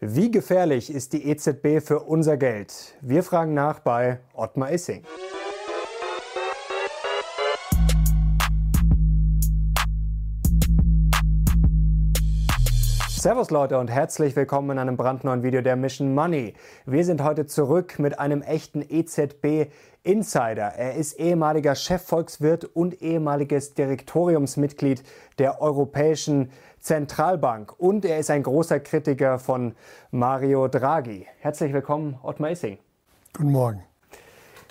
Wie gefährlich ist die EZB für unser Geld? Wir fragen nach bei Ottmar Issing. Servus Leute und herzlich willkommen in einem brandneuen Video der Mission Money. Wir sind heute zurück mit einem echten EZB Insider. Er ist ehemaliger Chefvolkswirt und ehemaliges Direktoriumsmitglied der Europäischen Zentralbank und er ist ein großer Kritiker von Mario Draghi. Herzlich willkommen, Ottmar Issing. Guten Morgen.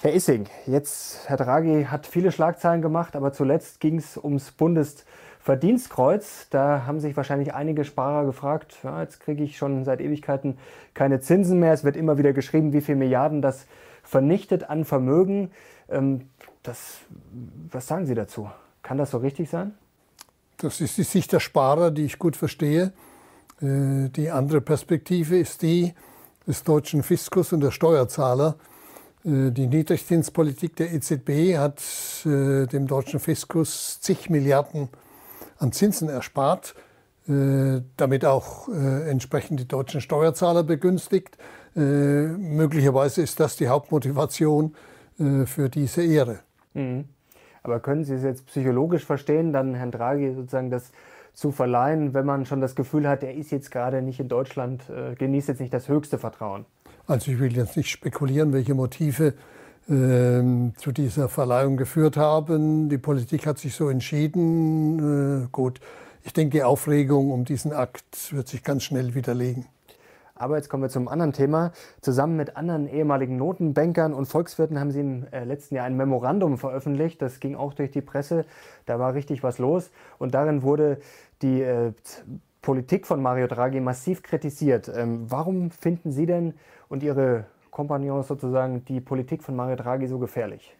Herr Issing, jetzt, Herr Draghi hat viele Schlagzeilen gemacht, aber zuletzt ging es ums Bundesverdienstkreuz. Da haben sich wahrscheinlich einige Sparer gefragt, ja, jetzt kriege ich schon seit Ewigkeiten keine Zinsen mehr. Es wird immer wieder geschrieben, wie viele Milliarden das vernichtet an Vermögen. Ähm, das, was sagen Sie dazu? Kann das so richtig sein? Das ist die Sicht der Sparer, die ich gut verstehe. Äh, die andere Perspektive ist die des deutschen Fiskus und der Steuerzahler. Äh, die Niedrigzinspolitik der EZB hat äh, dem deutschen Fiskus zig Milliarden an Zinsen erspart, damit auch entsprechend die deutschen Steuerzahler begünstigt. Möglicherweise ist das die Hauptmotivation für diese Ehre. Mhm. Aber können Sie es jetzt psychologisch verstehen, dann Herrn Draghi sozusagen das zu verleihen, wenn man schon das Gefühl hat, er ist jetzt gerade nicht in Deutschland, äh, genießt jetzt nicht das höchste Vertrauen? Also ich will jetzt nicht spekulieren, welche Motive äh, zu dieser Verleihung geführt haben. Die Politik hat sich so entschieden. Äh, gut, ich denke, die Aufregung um diesen Akt wird sich ganz schnell widerlegen. Aber jetzt kommen wir zum anderen Thema. Zusammen mit anderen ehemaligen Notenbankern und Volkswirten haben Sie im äh, letzten Jahr ein Memorandum veröffentlicht. Das ging auch durch die Presse. Da war richtig was los. Und darin wurde die äh, Politik von Mario Draghi massiv kritisiert. Ähm, warum finden Sie denn und Ihre Kompagnons sozusagen die Politik von Mario Draghi so gefährlich?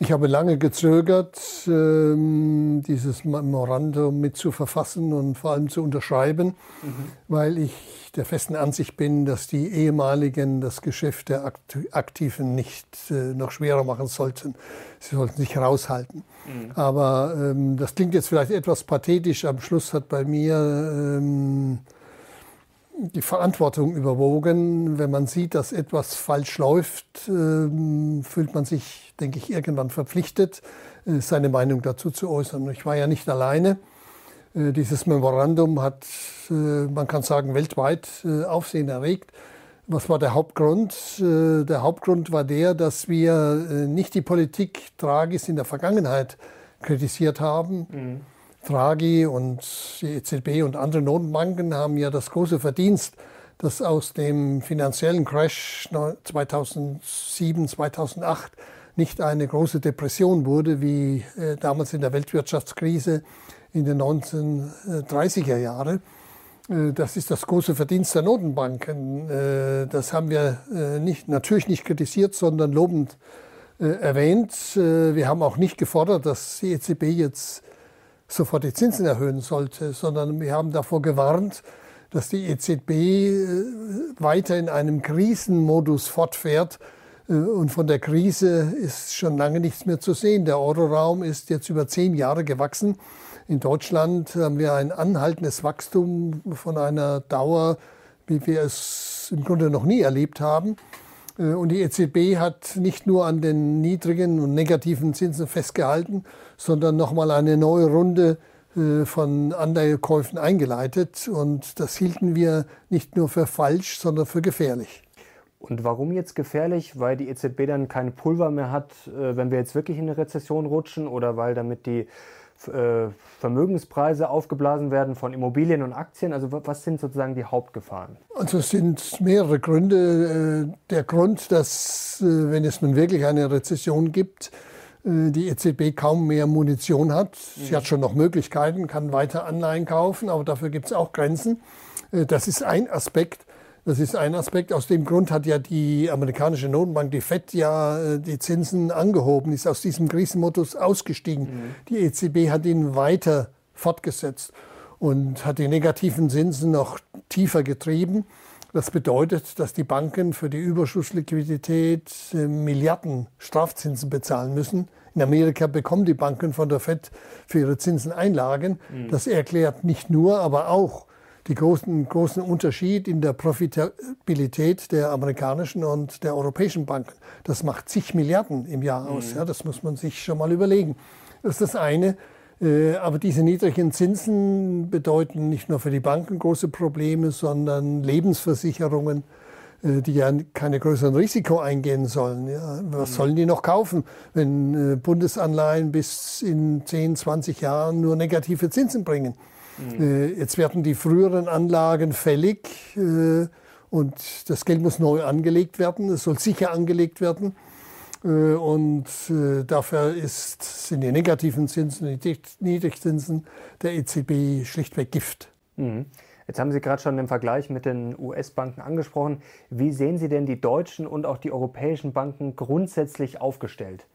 Ich habe lange gezögert, ähm, dieses Memorandum mit zu verfassen und vor allem zu unterschreiben, mhm. weil ich der festen Ansicht bin, dass die ehemaligen das Geschäft der Aktiven nicht äh, noch schwerer machen sollten. Sie sollten sich raushalten. Mhm. Aber ähm, das klingt jetzt vielleicht etwas pathetisch. Am Schluss hat bei mir ähm, die Verantwortung überwogen. Wenn man sieht, dass etwas falsch läuft, ähm, fühlt man sich, denke ich, irgendwann verpflichtet, äh, seine Meinung dazu zu äußern. Ich war ja nicht alleine. Äh, dieses Memorandum hat, äh, man kann sagen, weltweit Aufsehen erregt. Was war der Hauptgrund? Der Hauptgrund war der, dass wir nicht die Politik Dragis in der Vergangenheit kritisiert haben. Mhm Draghi und die EZB und andere Notenbanken haben ja das große Verdienst, dass aus dem finanziellen Crash 2007, 2008 nicht eine große Depression wurde, wie äh, damals in der Weltwirtschaftskrise in den 1930er Jahren. Äh, das ist das große Verdienst der Notenbanken. Äh, das haben wir nicht, natürlich nicht kritisiert, sondern lobend erwähnt. Wir haben auch nicht gefordert, dass die EZB jetzt sofort die Zinsen erhöhen sollte, sondern wir haben davor gewarnt, dass die EZB äh, weiter in einem Krisenmodus fortfährt. Äh, und von der Krise ist schon lange nichts mehr zu sehen. Der Euroraum ist jetzt über zehn Jahre gewachsen. In Deutschland haben wir ein anhaltendes Wachstum von einer Dauer, wie wir es im Grunde noch nie erlebt haben. Äh, und die EZB hat nicht nur an den niedrigen und negativen Zinsen festgehalten, sondern nochmal eine neue Runde äh, von Anleihekäufen eingeleitet. Und das hielten wir nicht nur für falsch, sondern für gefährlich. Und warum jetzt gefährlich? Weil die EZB dann kein Pulver mehr hat, äh, wenn wir jetzt wirklich in eine Rezession rutschen oder weil damit die äh, Vermögenspreise aufgeblasen werden von Immobilien und Aktien? Also was sind sozusagen die Hauptgefahren? Also es sind mehrere Gründe. Der Grund, dass wenn es nun wirklich eine Rezession gibt, die EZB kaum mehr Munition hat. Sie hat schon noch Möglichkeiten, kann weiter Anleihen kaufen, aber dafür gibt es auch Grenzen. Äh, das ist ein Aspekt. Das ist ein Aspekt. Aus dem Grund hat ja die amerikanische Notenbank, die FED, ja äh, die Zinsen angehoben, ist aus diesem Krisenmodus ausgestiegen. Mhm. Die EZB hat ihn weiter fortgesetzt und hat die negativen Zinsen noch tiefer getrieben. Das bedeutet, dass die Banken für die Überschussliquidität äh, Milliarden Strafzinsen bezahlen müssen. In Amerika bekommen die Banken von der FED für ihre Zinsen Einlagen. Mhm. Das erklärt nicht nur, aber auch die großen, großen Unterschied in der Profitabilität der amerikanischen und der europäischen Banken. Das macht zig Milliarden im Jahr aus. Mhm. Ja, das muss man sich schon mal überlegen. Das ist das eine. Äh, aber diese niedrigen Zinsen bedeuten nicht nur für die Banken große Probleme, sondern Lebensversicherungen, äh, die ja keine größeren Risiko eingehen sollen. Ja, was sollen die noch kaufen, wenn äh, Bundesanleihen bis in 10, 20 Jahren nur negative Zinsen bringen? Mhm. Jetzt werden die früheren Anlagen fällig und das Geld muss neu angelegt werden. Es soll sicher angelegt werden. Und dafür ist, sind die negativen Zinsen, die Niedrigzinsen der EZB schlichtweg Gift. Mhm. Jetzt haben Sie gerade schon den Vergleich mit den US-Banken angesprochen. Wie sehen Sie denn die deutschen und auch die europäischen Banken grundsätzlich aufgestellt?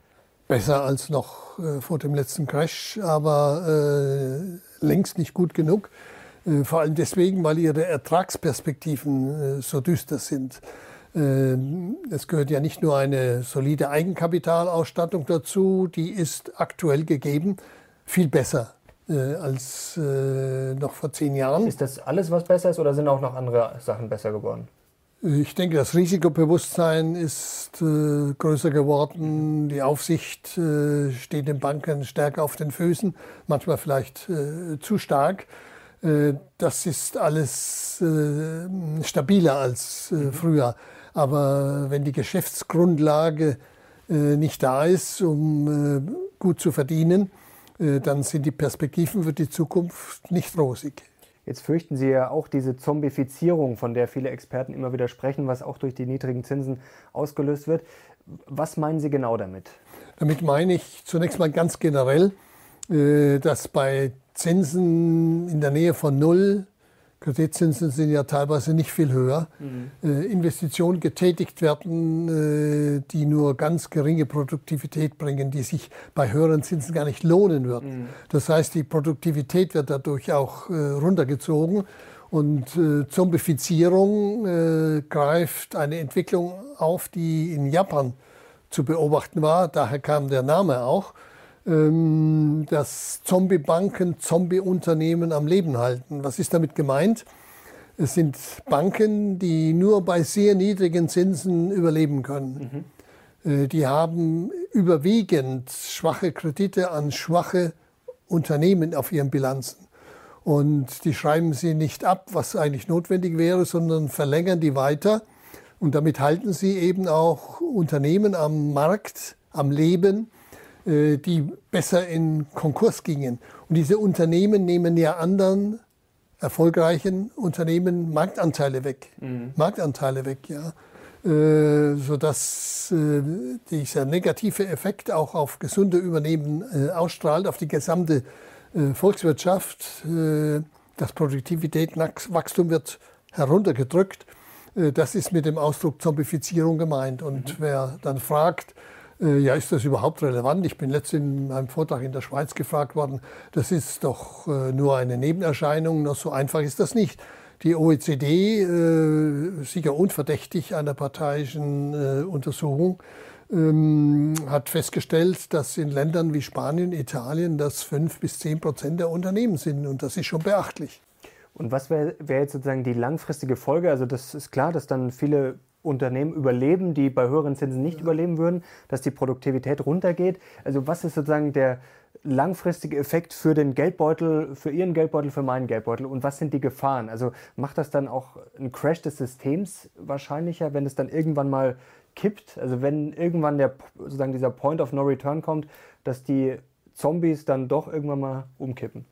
Besser als noch äh, vor dem letzten Crash, aber äh, längst nicht gut genug. Äh, vor allem deswegen, weil ihre Ertragsperspektiven äh, so düster sind. Äh, es gehört ja nicht nur eine solide Eigenkapitalausstattung dazu, die ist aktuell gegeben, viel besser äh, als äh, noch vor zehn Jahren. Ist das alles, was besser ist, oder sind auch noch andere Sachen besser geworden? Ich denke, das Risikobewusstsein ist äh, größer geworden. Die Aufsicht äh, steht den Banken stärker auf den Füßen, manchmal vielleicht äh, zu stark. Äh, das ist alles äh, stabiler als äh, mhm. Aber wenn die Geschäftsgrundlage nicht da ist, um gut zu verdienen, äh, dann sind die Perspektiven für die Zukunft nicht rosig. Jetzt fürchten Sie ja auch diese Zombifizierung, von der viele Experten immer wieder sprechen, was auch durch die niedrigen Zinsen ausgelöst wird. Was meinen Sie genau damit? Damit meine ich zunächst mal ganz generell, äh, dass bei Zinsen in der Nähe von Null Kreditzinsen sind ja teilweise nicht viel höher. Mhm. Äh, Investitionen getätigt werden, äh, die nur ganz geringe Produktivität bringen, die sich bei höheren Zinsen gar nicht lohnen würden. Mhm. Das heißt, die Produktivität wird dadurch auch äh, runtergezogen. Und äh, Zombifizierung äh, greift eine Entwicklung auf, die in Japan zu beobachten war. Daher kam der Name auch ähm, dass Zombie-Banken Zombie-Unternehmen am Leben halten. Was ist damit gemeint? Es sind Banken, die nur bei sehr niedrigen Zinsen überleben können. Mhm. Äh, die haben überwiegend schwache Kredite an schwache Unternehmen auf ihren Bilanzen. Und die schreiben sie nicht ab, was eigentlich notwendig wäre, sondern verlängern die weiter. Und damit halten sie eben auch Unternehmen am Markt, am Leben, die besser in Konkurs gingen. Und diese Unternehmen nehmen ja anderen erfolgreichen Unternehmen Marktanteile weg. Mhm. Marktanteile weg, ja. Äh, sodass äh, dieser negative Effekt auch auf gesunde Übernehmen äh, ausstrahlt, auf die gesamte äh, Volkswirtschaft. Äh, das Produktivitätswachstum wird heruntergedrückt. Äh, das ist mit dem Ausdruck Zombifizierung gemeint. Und mhm. wer dann fragt, äh, ja, ist das überhaupt relevant? Ich bin letztens in einem Vortrag in der Schweiz gefragt worden, das ist doch äh, nur eine Nebenerscheinung, noch so einfach ist das nicht. Die OECD, äh, sicher unverdächtig einer parteiischen äh, Untersuchung, ähm, hat festgestellt, dass in Ländern wie Spanien, Italien das fünf bis zehn Prozent der Unternehmen sind. Und das ist schon beachtlich. Und was wäre wär jetzt sozusagen die langfristige Folge? Also das ist klar, dass dann viele Unternehmen überleben, die bei höheren Zinsen nicht überleben würden, dass die Produktivität runtergeht. Also was ist sozusagen der langfristige Effekt für den Geldbeutel, für Ihren Geldbeutel, für meinen Geldbeutel und was sind die Gefahren? Also macht das dann auch einen Crash des Systems wahrscheinlicher, wenn es dann irgendwann mal kippt? Also wenn irgendwann der, sozusagen dieser Point of No Return kommt, dass die Zombies dann doch irgendwann mal umkippen?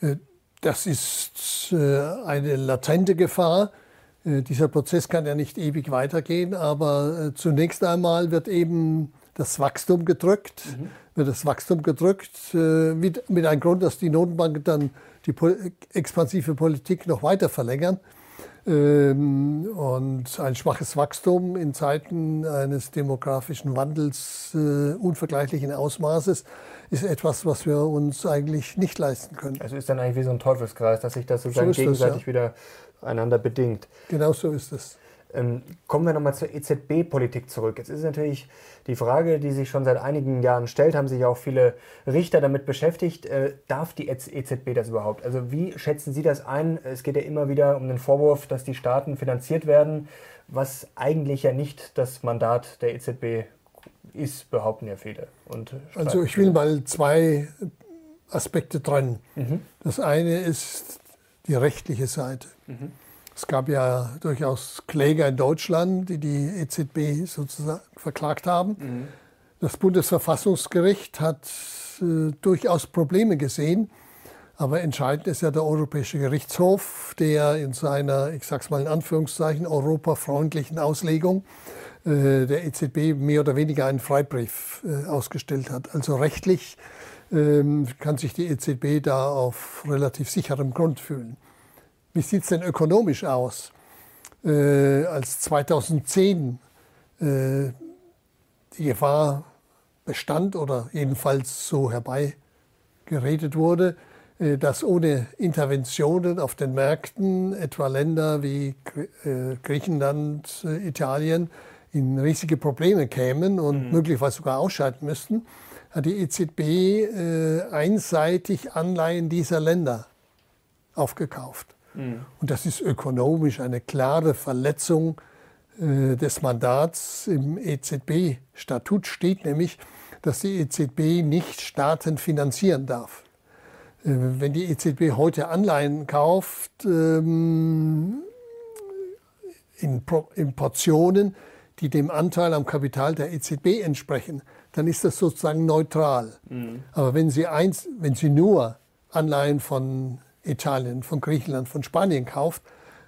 Äh, das ist äh, eine latente Gefahr. Äh, dieser Prozess kann ja nicht ewig weitergehen, aber äh, zunächst einmal wird eben das Wachstum gedrückt, mhm. wird das Wachstum gedrückt, äh, mit, mit einem Grund, dass die Notenbanken dann die expansive Politik noch weiter verlängern. Ähm, und ein schwaches Wachstum in Zeiten eines demografischen Wandels unvergleichlichen Ausmaßes ist etwas, was wir uns eigentlich nicht leisten können. Also ist dann eigentlich wie so ein Teufelskreis, dass sich das sozusagen so gegenseitig das, ja. wieder einander bedingt. Genau so ist es. Ähm, kommen wir nochmal zur EZB-Politik zurück. Jetzt ist natürlich die Frage, die sich schon seit einigen Jahren stellt, haben sich auch viele Richter damit beschäftigt. Äh, darf die EZB das überhaupt? Also wie schätzen Sie das ein? Es geht ja immer wieder um den Vorwurf, dass die Staaten finanziert werden, was eigentlich ja nicht das Mandat der EZB ist, behaupten ja viele. Und also ich will mal zwei Aspekte trennen. Mhm. Das eine ist die rechtliche Seite. Mhm. Es gab ja durchaus Kläger in Deutschland, die die EZB sozusagen verklagt haben. Mhm. Das Bundesverfassungsgericht hat äh, durchaus Probleme gesehen. Aber entscheidend ist ja der Europäische Gerichtshof, der in seiner, ich sage es mal in Anführungszeichen, europafreundlichen Auslegung äh, der EZB mehr oder weniger einen Freibrief äh, ausgestellt hat. Also rechtlich ähm, kann sich die EZB da auf relativ sicherem Grund fühlen. Wie sieht es denn ökonomisch aus? Äh, als 2010 äh, die Gefahr bestand oder jedenfalls so herbeigeredet wurde, äh, dass ohne Interventionen auf den Märkten etwa Länder wie äh, Griechenland, äh, Italien in riesige Probleme kämen und mhm. möglicherweise sogar ausscheiden müssten, hat die EZB einseitig Anleihen dieser Länder aufgekauft. Mhm. Und das ist ökonomisch eine klare Verletzung äh, des Mandats. Im EZB-Statut steht nämlich, dass die EZB nicht Staaten finanzieren darf. Äh, wenn die EZB heute Anleihen kauft, ähm, in, in Portionen, die dem Anteil am Kapital der EZB entsprechen, dann ist das sozusagen neutral. Mhm. Aber wenn Sie, eins, wenn Sie nur Anleihen von Italien, von Griechenland, von Spanien kauft,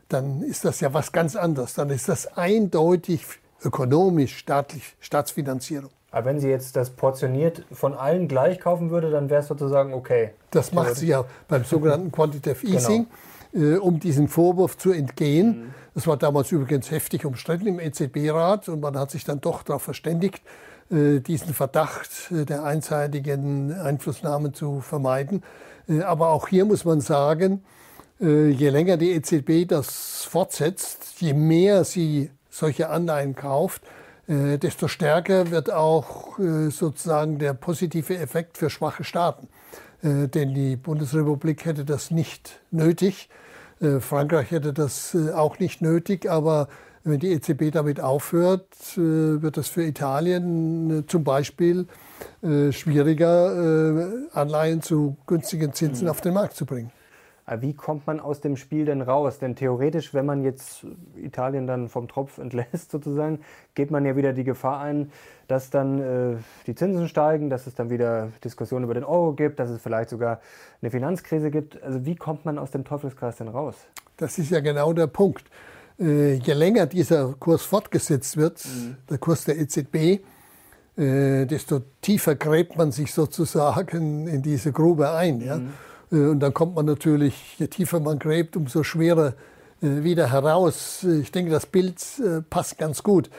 dann ist das ja was ganz anderes. Dann ist das eindeutig ökonomisch staatlich, Staatsfinanzierung. Aber wenn sie jetzt das portioniert von allen gleich kaufen würde, dann wäre es sozusagen okay. Das macht sie ja beim sogenannten Quantitative genau. Easing, genau. äh, um diesem Vorwurf zu entgehen. Mhm. Das war damals übrigens heftig umstritten im EZB-Rat und man hat sich dann doch darauf verständigt, äh, diesen Verdacht äh, der einseitigen Einflussnahme zu vermeiden. Äh, aber auch hier muss man sagen, je länger die EZB das fortsetzt, je mehr sie solche Anleihen kauft, desto stärker wird auch sozusagen der positive Effekt für schwache Staaten. Denn die Bundesrepublik hätte das nicht nötig. Frankreich hätte das auch nicht nötig. Aber wenn die EZB damit aufhört, wird das für Italien zum Beispiel äh, schwieriger, äh, Anleihen zu günstigen Zinsen mhm. auf den Markt zu bringen. Wie kommt man aus dem Spiel denn raus? Denn theoretisch, wenn man jetzt Italien dann vom Tropf entlässt, sozusagen, geht man ja wieder die Gefahr ein, dass dann äh, die Zinsen steigen, dass es dann wieder Diskussionen über den Euro gibt, dass es vielleicht sogar eine Finanzkrise gibt. Also wie kommt man aus dem Teufelskreis denn raus? Das ist ja genau der Punkt. Äh, je länger dieser Kurs fortgesetzt wird, mhm. der Kurs der EZB, äh, desto tiefer gräbt man sich sozusagen in diese Grube ein. Ja? Mhm. Äh, und dann kommt man natürlich, je tiefer man gräbt, umso schwerer äh, wieder heraus. Ich denke, das Bild äh, passt ganz gut.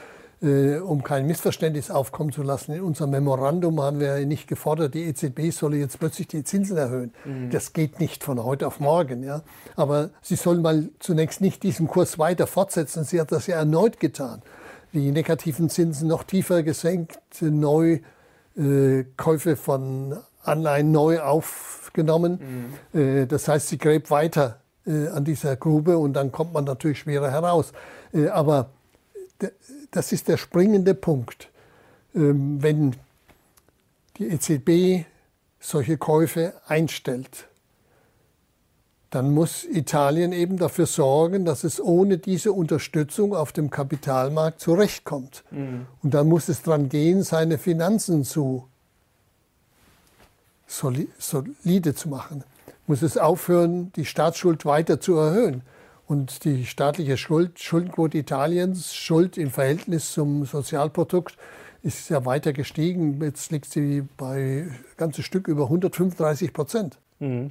Äh, um kein Missverständnis aufkommen zu lassen. In unserem Memorandum haben wir nicht gefordert, die EZB solle jetzt plötzlich die Zinsen erhöhen. Mhm. Das geht nicht von heute auf morgen. Ja? Aber sie soll mal zunächst nicht diesen Kurs weiter fortsetzen. Sie hat das ja erneut getan die negativen Zinsen noch tiefer gesenkt, Neukäufe äh, von Anleihen neu aufgenommen. Mhm. Äh, das heißt, sie gräbt weiter äh, an dieser Grube und dann kommt man natürlich schwerer heraus. aber das ist der springende Punkt. Ähm, wenn die EZB solche Käufe einstellt, dann muss Italien eben dafür sorgen, dass es ohne diese Unterstützung auf dem Kapitalmarkt zurechtkommt. Mhm. Und dann muss es daran gehen, seine Finanzen zu solide zu machen. Muss es aufhören, die Staatsschuld weiter zu erhöhen. Und die staatliche Schuld, Schuldenquote Italiens, Schuld im Verhältnis zum Sozialprodukt, ist ja weiter gestiegen. Jetzt liegt sie bei ein ganzes Stück über 135 Prozent. Mhm.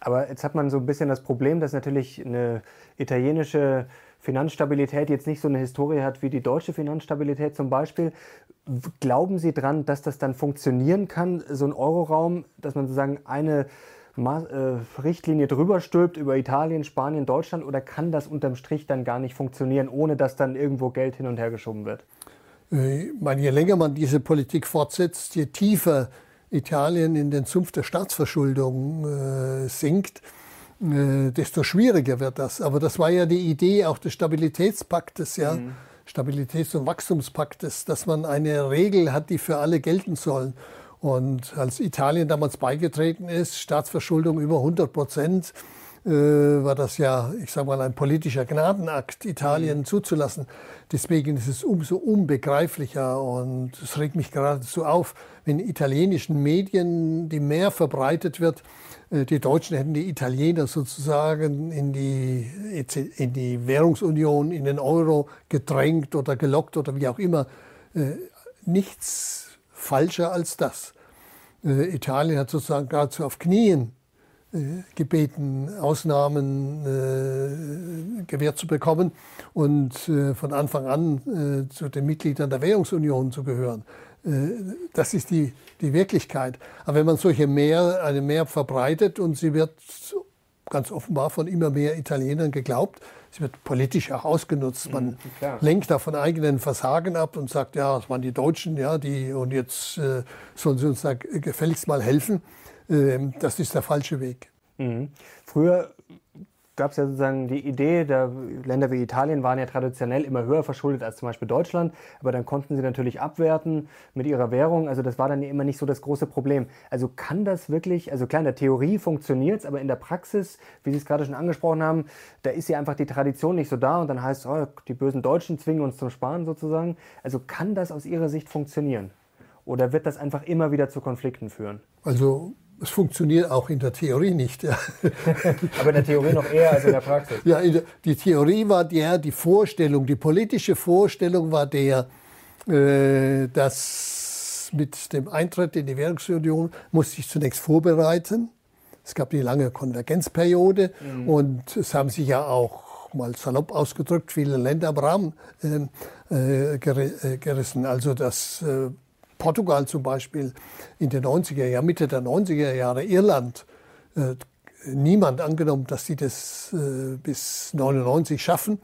Aber jetzt hat man so ein bisschen das Problem, dass natürlich eine italienische Finanzstabilität jetzt nicht so eine Historie hat wie die deutsche Finanzstabilität zum Beispiel. Glauben Sie dran, dass das dann funktionieren kann, so ein Euroraum, dass man sozusagen eine äh, Richtlinie drüber stülpt über Italien, Spanien, Deutschland oder kann das unterm Strich dann gar nicht funktionieren, ohne dass dann irgendwo Geld hin und her geschoben wird? Äh, ich meine, je länger man diese Politik fortsetzt, je tiefer Italien in den Sumpf der Staatsverschuldung äh, sinkt, äh, desto schwieriger wird das. Aber das war ja die Idee auch des Stabilitätspaktes, ja. Mhm. Stabilitäts- und Wachstumspaktes, dass man eine Regel hat, die für alle gelten soll. Und als Italien damals beigetreten ist, Staatsverschuldung über 100 Prozent, äh, war das ja, ich sage mal, ein politischer Gnadenakt, Italien mhm. zuzulassen. Deswegen ist es umso unbegreiflicher und es regt mich geradezu auf, wenn in italienischen Medien die mehr verbreitet wird, die Deutschen hätten die Italiener sozusagen in die, in die Währungsunion, in den Euro gedrängt oder gelockt oder wie auch immer. Äh, nichts falscher als das. Äh, Italien hat sozusagen geradezu auf Knien äh, gebeten, Ausnahmen äh, gewährt zu bekommen und äh, von Anfang an äh, zu den Mitgliedern der Währungsunion zu gehören. Äh, das ist die, die Wirklichkeit. Aber wenn man solche Mehr, eine Mehr verbreitet und sie wird ganz offenbar von immer mehr Italienern geglaubt, es wird politisch auch ausgenutzt. Man ja, lenkt da von eigenen Versagen ab und sagt, ja, das waren die Deutschen, ja, die, und jetzt äh, sollen sie uns da gefälligst mal helfen. Ähm, das ist der falsche Weg. Mhm. Früher gab es ja sozusagen die Idee, der Länder wie Italien waren ja traditionell immer höher verschuldet als zum Beispiel Deutschland, aber dann konnten sie natürlich abwerten mit ihrer Währung. Also das war dann immer nicht so das große Problem. Also kann das wirklich, also klar, in der Theorie funktioniert es, aber in der Praxis, wie Sie es gerade schon angesprochen haben, da ist ja einfach die Tradition nicht so da und dann heißt es, oh, die bösen Deutschen zwingen uns zum Sparen sozusagen. Also kann das aus Ihrer Sicht funktionieren? Oder wird das einfach immer wieder zu Konflikten führen? Also es funktioniert auch in der Theorie nicht. Ja. Aber in der Theorie noch eher als in der Praxis. Ja, die Theorie war der, die Vorstellung, die politische Vorstellung war der, äh, dass mit dem Eintritt in die Währungsunion muss ich zunächst vorbereiten. Es gab die lange Konvergenzperiode mhm. und es haben sich ja auch mal salopp ausgedrückt viele Länder am Rahmen äh, äh, gerissen. Also das äh, Portugal zum Beispiel in den 90er Jahren, Mitte der 90er Jahre, Irland, äh, niemand angenommen, dass sie das äh, bis 99 schaffen,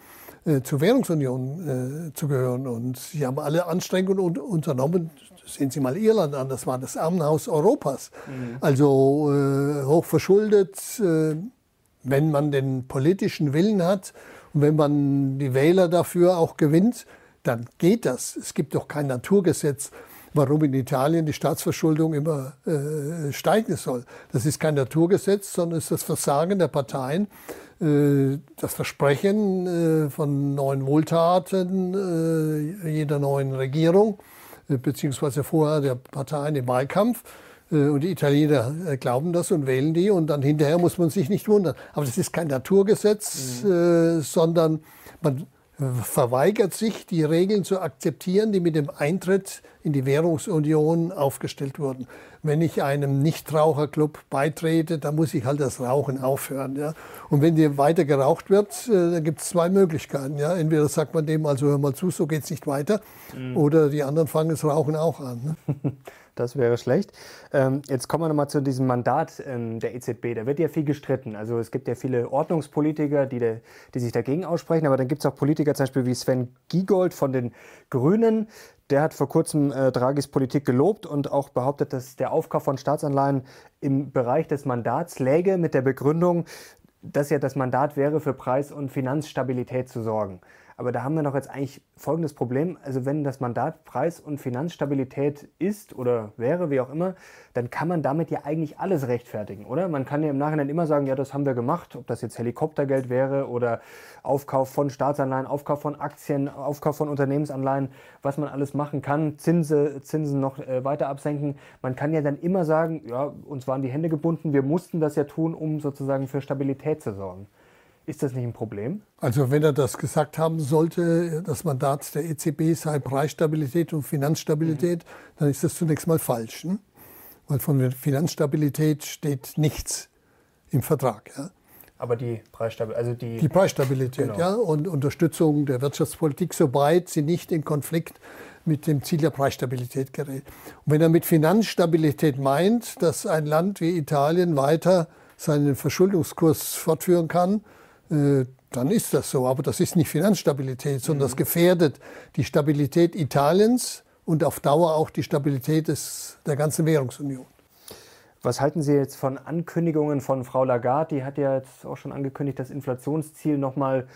äh, zur Währungsunion äh, zu gehören. Und sie haben alle Anstrengungen un unternommen. Sehen Sie mal Irland an, das war das Armenhaus Europas. Mhm. Also hoch verschuldet, äh, wenn man den politischen Willen hat und wenn man die Wähler dafür auch gewinnt, dann geht das. Es gibt doch kein Naturgesetz, warum in Italien die Staatsverschuldung immer äh, steigen soll. Das ist kein Naturgesetz, sondern es ist das Versagen der Parteien, äh, das Versprechen äh, von neuen Wohltaten äh, jeder neuen Regierung, äh, beziehungsweise vorher der Parteien im Wahlkampf. Äh, und die Italiener glauben das und wählen die und dann hinterher muss man sich nicht wundern. Aber das ist kein Naturgesetz, mhm. sondern man verweigert sich, die Regeln zu akzeptieren, die mit dem Eintritt in die Währungsunion aufgestellt wurden. Wenn ich einem Nichtraucherclub beitrete, dann muss ich halt das Rauchen aufhören. Ja? Und wenn dir weiter geraucht wird, äh, dann gibt es zwei Möglichkeiten. Ja? Entweder sagt man dem, also hör mal zu, so geht es nicht weiter, mhm. oder die anderen fangen das Rauchen auch an. Ne? Das wäre schlecht. Ähm, jetzt kommen wir nochmal zu diesem Mandat ähm, der EZB. Da wird ja viel gestritten. Also es gibt ja viele Ordnungspolitiker, die, de, die sich dagegen aussprechen. Aber dann gibt es auch Politiker zum Beispiel wie Sven Giegold von den Grünen. Der hat vor kurzem äh, Draghis Politik gelobt und auch behauptet, dass der Aufkauf von Staatsanleihen im Bereich des Mandats läge mit der Begründung, dass ja das Mandat wäre, für Preis- und Finanzstabilität zu sorgen. Aber da haben wir noch jetzt eigentlich folgendes Problem. Also wenn das Mandat Preis- und Finanzstabilität ist oder wäre, wie auch immer, dann kann man damit ja eigentlich alles rechtfertigen, oder? Man kann ja im Nachhinein immer sagen, ja, das haben wir gemacht, ob das jetzt Helikoptergeld wäre oder Aufkauf von Staatsanleihen, Aufkauf von Aktien, Aufkauf von Unternehmensanleihen, was man alles machen kann, Zinse, Zinsen noch äh, weiter absenken. Man kann ja dann immer sagen, ja, uns waren die Hände gebunden, wir mussten das ja tun, um sozusagen für Stabilität zu sorgen. Ist das nicht ein Problem? Also wenn er das gesagt haben sollte, das Mandat der EZB sei Preisstabilität und Finanzstabilität, mhm. dann ist das zunächst mal falsch. Ne? Weil von Finanzstabilität steht nichts im Vertrag. Ja? Aber die Preisstabilität, also die, die Preisstabilität, genau. ja, und Unterstützung der Wirtschaftspolitik, sobald sie nicht in Konflikt mit dem Ziel der Preisstabilität gerät. Und wenn er mit Finanzstabilität meint, dass ein Land wie Italien weiter seinen Verschuldungskurs fortführen kann, dann ist das so. Aber das ist nicht Finanzstabilität, sondern mhm. das gefährdet die Stabilität Italiens und auf Dauer auch die Stabilität des, der ganzen Währungsunion. Was halten Sie jetzt von Ankündigungen von Frau Lagarde? Die hat ja jetzt auch schon angekündigt, das Inflationsziel nochmal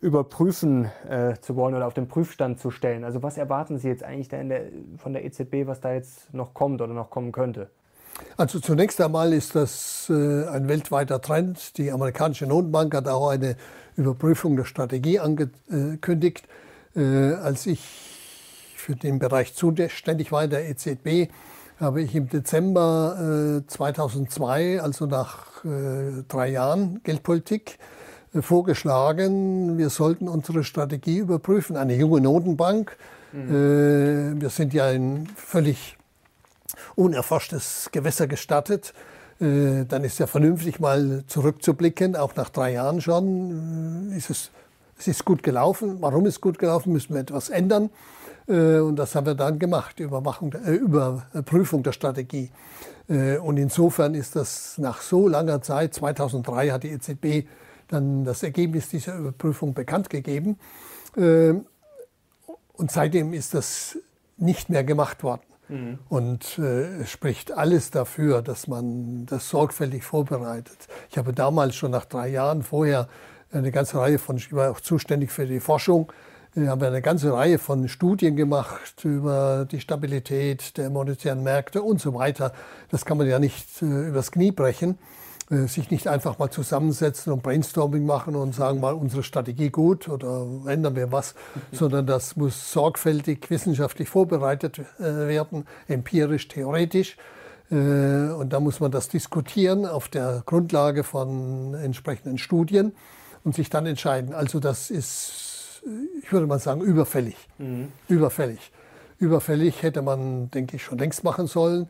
überprüfen äh, zu wollen oder auf den Prüfstand zu stellen. Also was erwarten Sie jetzt eigentlich der, von der EZB, was da jetzt noch kommt oder noch kommen könnte? Also zunächst einmal ist das äh, ein weltweiter Trend. Die amerikanische Notenbank hat auch eine Überprüfung der Strategie angekündigt. Äh, als ich für den Bereich zuständig war, der EZB, habe ich im Dezember 2002, also nach drei Jahren Geldpolitik, vorgeschlagen, wir sollten unsere Strategie überprüfen. Eine junge Notenbank. Mhm. wir sind ja ein völlig unerforschtes Gewässer gestattet. Äh, dann ist ja vernünftig mal zurückzublicken, auch nach drei Jahren schon. Äh, ist es, es ist gut gelaufen. Warum ist gut gelaufen? Müssen wir etwas ändern. Äh, und das haben wir dann gemacht, Überwachung, äh, Überprüfung der Strategie. Und insofern ist das nach so langer Zeit, 2003 hat die EZB dann das Ergebnis dieser Überprüfung bekannt gegeben. Und seitdem ist das nicht mehr gemacht worden. Mhm. Und äh, spricht alles dafür, dass man das sorgfältig vorbereitet. Ich habe damals schon nach drei Jahren vorher eine ganze Reihe von, ich war auch zuständig für die Forschung, ich habe eine ganze Reihe von Studien gemacht über die Stabilität der monetären Märkte und so weiter. Das kann man ja nicht äh, übers Knie brechen. Äh, sich nicht einfach mal zusammensetzen und Brainstorming machen und sagen mal unsere Strategie gut oder ändern wir was, mhm. sondern das muss sorgfältig wissenschaftlich vorbereitet äh, werden, empirisch, theoretisch. Äh, und da muss man das diskutieren auf der Grundlage von entsprechenden Studien und sich dann entscheiden. Also das ist, ich würde mal sagen, überfällig. Mhm. Überfällig. Überfällig hätte man, denke ich, schon längst machen sollen.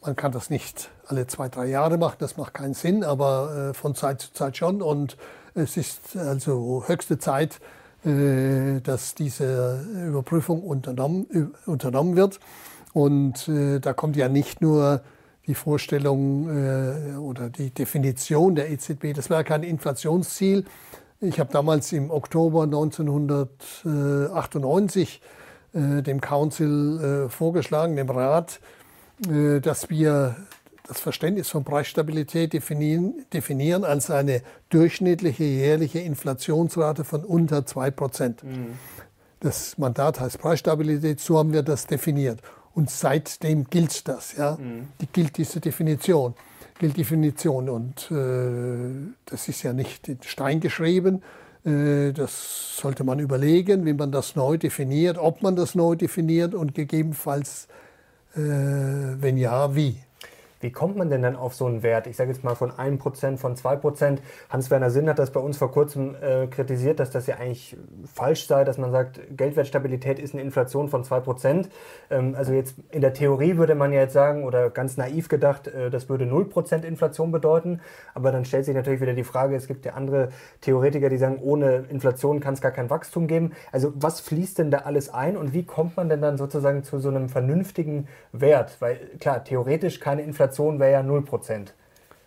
Man kann das nicht alle zwei, drei Jahre machen, das macht keinen Sinn, aber äh, von Zeit zu Zeit schon. Und es ist also höchste Zeit, äh, dass diese Überprüfung unternommen, unternommen wird. Und äh, da kommt ja nicht nur die Vorstellung oder die Definition der EZB, das wäre kein Inflationsziel. Ich habe damals im Oktober 1998 äh, dem Council vorgeschlagen, dem Rat, dass wir das Verständnis von Preisstabilität definieren, definieren als eine durchschnittliche jährliche Inflationsrate von unter 2 Prozent. Mhm. Das Mandat heißt Preisstabilität, so haben wir das definiert. Und seitdem gilt das. Ja? Mhm. Die gilt diese Definition. Gilt Definition. Und äh, das ist ja nicht in Stein geschrieben. Äh, das sollte man überlegen, wie man das neu definiert, ob man das neu definiert und gegebenenfalls äh, wenn ja, wie? Wie kommt man denn dann auf so einen Wert? Ich sage jetzt mal von 1%, von 2%. Hans-Werner Sinn hat das bei uns vor kurzem äh, kritisiert, dass das ja eigentlich falsch sei, dass man sagt, Geldwertstabilität ist eine Inflation von 2%. Ähm, also jetzt in der Theorie würde man ja jetzt sagen, oder ganz naiv gedacht, äh, das würde 0% Inflation bedeuten. Aber dann stellt sich natürlich wieder die Frage, es gibt ja andere Theoretiker, die sagen, ohne Inflation kann es gar kein Wachstum geben. Also was fließt denn da alles ein und wie kommt man denn dann sozusagen zu so einem vernünftigen Wert? Weil klar, theoretisch keine Inflation Inflation wäre ja 0 Prozent.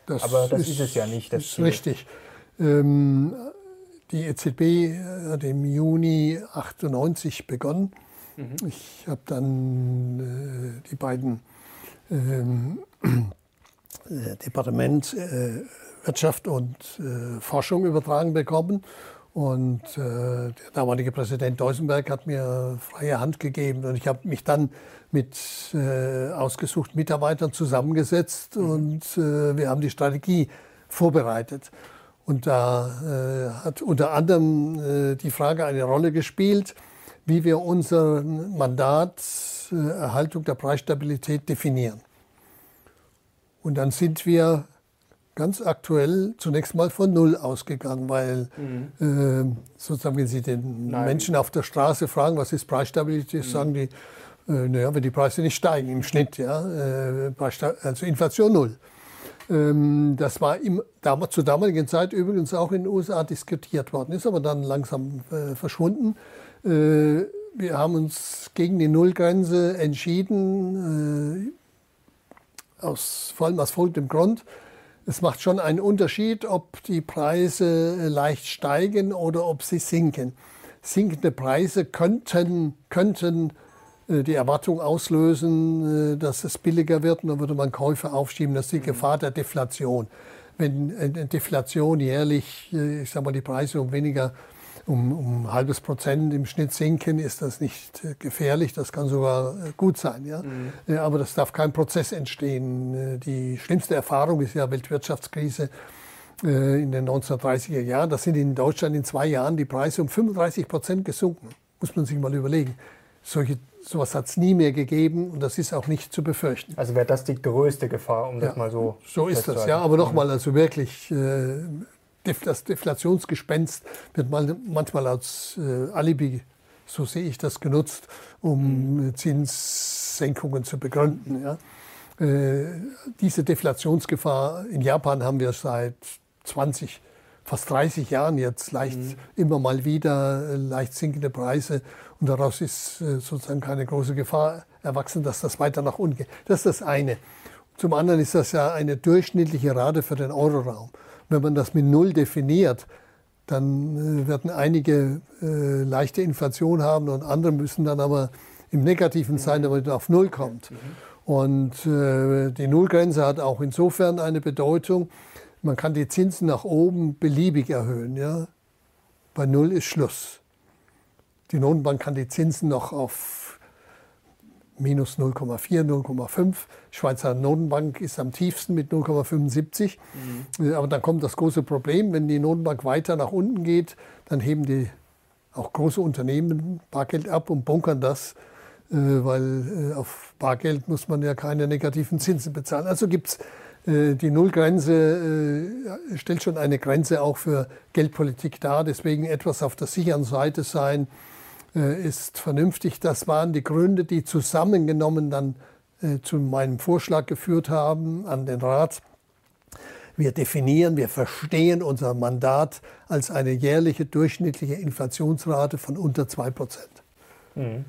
Aber das ist, ist, es ja nicht. Das ist Ziel. richtig. Ähm, die EZB hat im Juni 98 begonnen. Mhm. Ich habe dann äh, die beiden ähm, äh, Departement äh, Wirtschaft und äh, Forschung übertragen bekommen. Und äh, der damalige Präsident Deusenberg hat mir freie Hand gegeben. Und ich habe mich dann mit äh, ausgesuchten Mitarbeitern zusammengesetzt mhm. und äh, wir haben die Strategie vorbereitet. Und da äh, hat unter anderem äh, die Frage eine Rolle gespielt, wie wir unser Mandat äh, Erhaltung der Preisstabilität definieren. Und dann sind wir ganz aktuell zunächst mal von Null ausgegangen, weil mhm. äh, sozusagen, wenn Sie den Nein. Menschen auf der Straße fragen, was ist Preisstabilität, mhm. sagen die, naja, wenn die Preise nicht steigen im Schnitt, ja, äh, also Inflation null. Ähm, das war im, damals, zur damaligen Zeit übrigens auch in den USA diskutiert worden, ist aber dann langsam äh, verschwunden. Äh, wir haben uns gegen die Nullgrenze entschieden, äh, aus, vor allem aus folgendem Grund. es macht schon einen Unterschied, ob die Preise leicht steigen oder ob sie sinken. Sinkende Preise könnten, könnten äh, die Erwartung auslösen, äh, dass es billiger wird und dann würde man Käufe aufschieben. Das ist die mhm. Gefahr der Deflation. Wenn Deflation jährlich, äh, ich sage mal, die Preise um weniger um, um ein halbes Prozent im Schnitt sinken, ist das nicht gefährlich. Das kann sogar gut sein. Ja? Mhm. Aber das darf kein Prozess entstehen. Die schlimmste Erfahrung ist ja Weltwirtschaftskrise in den 1930er Jahren. Da sind in Deutschland in zwei Jahren die Preise um 35 Prozent gesunken. Muss man sich mal überlegen. Solche Sowas hat es nie mehr gegeben und das ist auch nicht zu befürchten. Also wäre das die größte Gefahr, um das mal so So ist das, ja. Aber nochmal, also wirklich, äh, das Deflationsgespenst wird mal, manchmal als äh, Alibi, so sehe ich das, genutzt, um mhm. Zinssenkungen zu begründen. Ja. Äh, diese Deflationsgefahr in Japan haben wir seit 20 Jahren fast 30 Jahren jetzt leicht mhm. immer mal wieder äh, leicht sinkende Preise und daraus ist äh, sozusagen keine große Gefahr erwachsen, dass das weiter nach unten geht. Das ist das eine. Zum anderen ist das ja eine durchschnittliche Rate für den Euroraum. Wenn man das mit Null definiert, dann äh, werden einige äh, leichte Inflation haben und andere müssen dann aber im Negativen sein, damit man auf Null kommt. Mhm. Und äh, die Nullgrenze hat auch insofern eine Bedeutung, man kann die Zinsen nach oben beliebig erhöhen. Ja? Bei Null ist Schluss. Die Notenbank kann die Zinsen noch auf minus 0,4, 0,5. Schweizer Notenbank ist am tiefsten mit 0,75. Mhm. Aber dann kommt das große Problem, wenn die Notenbank weiter nach unten geht, dann heben die auch große Unternehmen Bargeld ab und bunkern das, äh, weil äh, auf Bargeld muss man ja keine negativen Zinsen bezahlen. Also gibt es äh, die Nullgrenze stellt schon eine Grenze auch für Geldpolitik dar. Deswegen etwas auf der sicheren Seite sein ist vernünftig. Das waren die Gründe, die zusammengenommen dann zu meinem Vorschlag geführt haben an den Rat. Wir definieren, wir verstehen unser Mandat als eine jährliche durchschnittliche Inflationsrate von unter 2 Prozent. Mhm.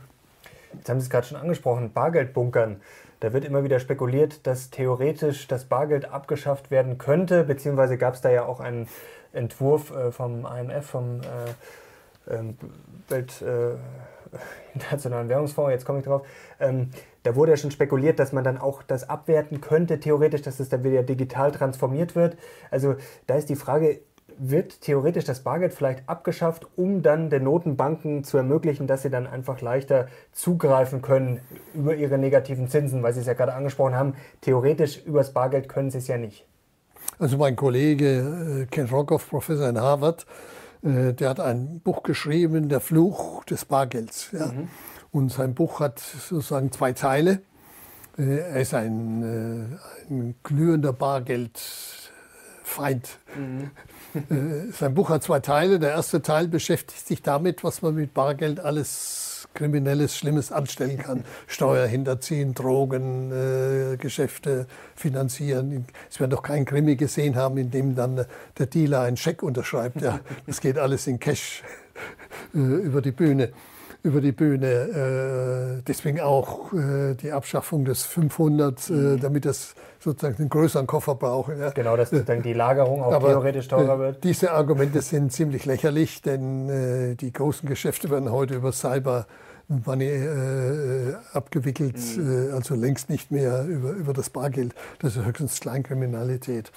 Jetzt haben Sie es gerade schon angesprochen, Bargeldbunkern. Da wird immer wieder spekuliert, dass theoretisch das Bargeld abgeschafft werden könnte, beziehungsweise gab es da ja auch einen Entwurf äh, vom IMF, vom äh, ähm, Welt, äh, Internationalen Währungsfonds, jetzt komme ich drauf. Ähm, da wurde ja schon spekuliert, dass man dann auch das abwerten könnte, theoretisch, dass es dann wieder digital transformiert wird. Also da ist die Frage, wird theoretisch das Bargeld vielleicht abgeschafft, um dann den Notenbanken zu ermöglichen, dass sie dann einfach leichter zugreifen können über ihre negativen Zinsen, weil Sie es ja gerade angesprochen haben. Theoretisch über das Bargeld können sie es ja nicht. Also mein Kollege äh, Ken Rockoff, Professor in Harvard, äh, der hat ein Buch geschrieben, Der Fluch des Bargelds. Ja. Mhm. Und sein Buch hat sozusagen zwei Teile. Äh, er ist ein, ein glühender Bargeldfeind. Mhm. Äh, sein Buch hat zwei Teile. Der erste Teil beschäftigt sich damit, was man mit Bargeld alles Kriminelles, Schlimmes anstellen kann. Steuer hinterziehen, Drogen, äh, Geschäfte finanzieren. Es werden doch keinen Krimi gesehen haben, in dem dann der Dealer einen Scheck unterschreibt. Ja, das geht alles in Cash äh, über die Bühne über die Bühne. Äh, deswegen auch äh, die Abschaffung des 500, äh, mhm. damit das sozusagen einen größeren Koffer braucht. Ja. Genau, dass dann die Lagerung auch Aber, theoretisch teurer wird. Diese Argumente sind ziemlich lächerlich, denn die großen Geschäfte werden heute über Cyber Money äh, abgewickelt, mhm. äh, also längst nicht mehr über, über das Bargeld. Das ist höchstens Kleinkriminalität.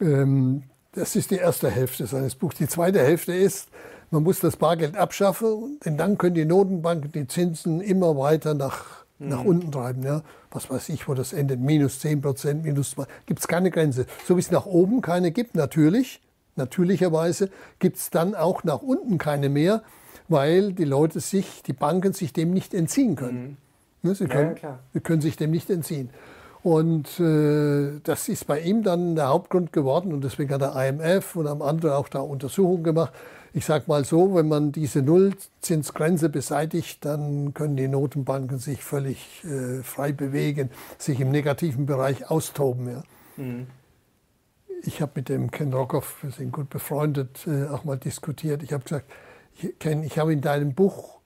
Ähm, das ist die erste Hälfte seines Buchs. Die zweite Hälfte ist, man muss das Bargeld abschaffen, denn dann können die Notenbanken die Zinsen immer weiter nach, mhm. nach unten treiben. Ja. Was weiß ich, wo das endet, minus 10 Prozent, minus 2, gibt es keine Grenze. So wie es nach oben keine gibt, natürlich, natürlicherweise, gibt es dann auch nach unten keine mehr, weil die Leute sich, die Banken sich dem nicht entziehen können. Mhm. Ne, sie, können ja, sie können sich dem nicht entziehen. Und äh, das ist bei ihm dann der Hauptgrund geworden und deswegen hat der IMF und am anderen auch da Untersuchungen gemacht, ich sage mal so, wenn man diese Nullzinsgrenze beseitigt, dann können die Notenbanken sich völlig äh, frei bewegen, sich im negativen Bereich austoben. Ja. Mhm. Ich habe mit dem Ken Rockoff, wir sind gut befreundet, äh, auch mal diskutiert. Ich habe gesagt, Ken, ich habe in deinem Buch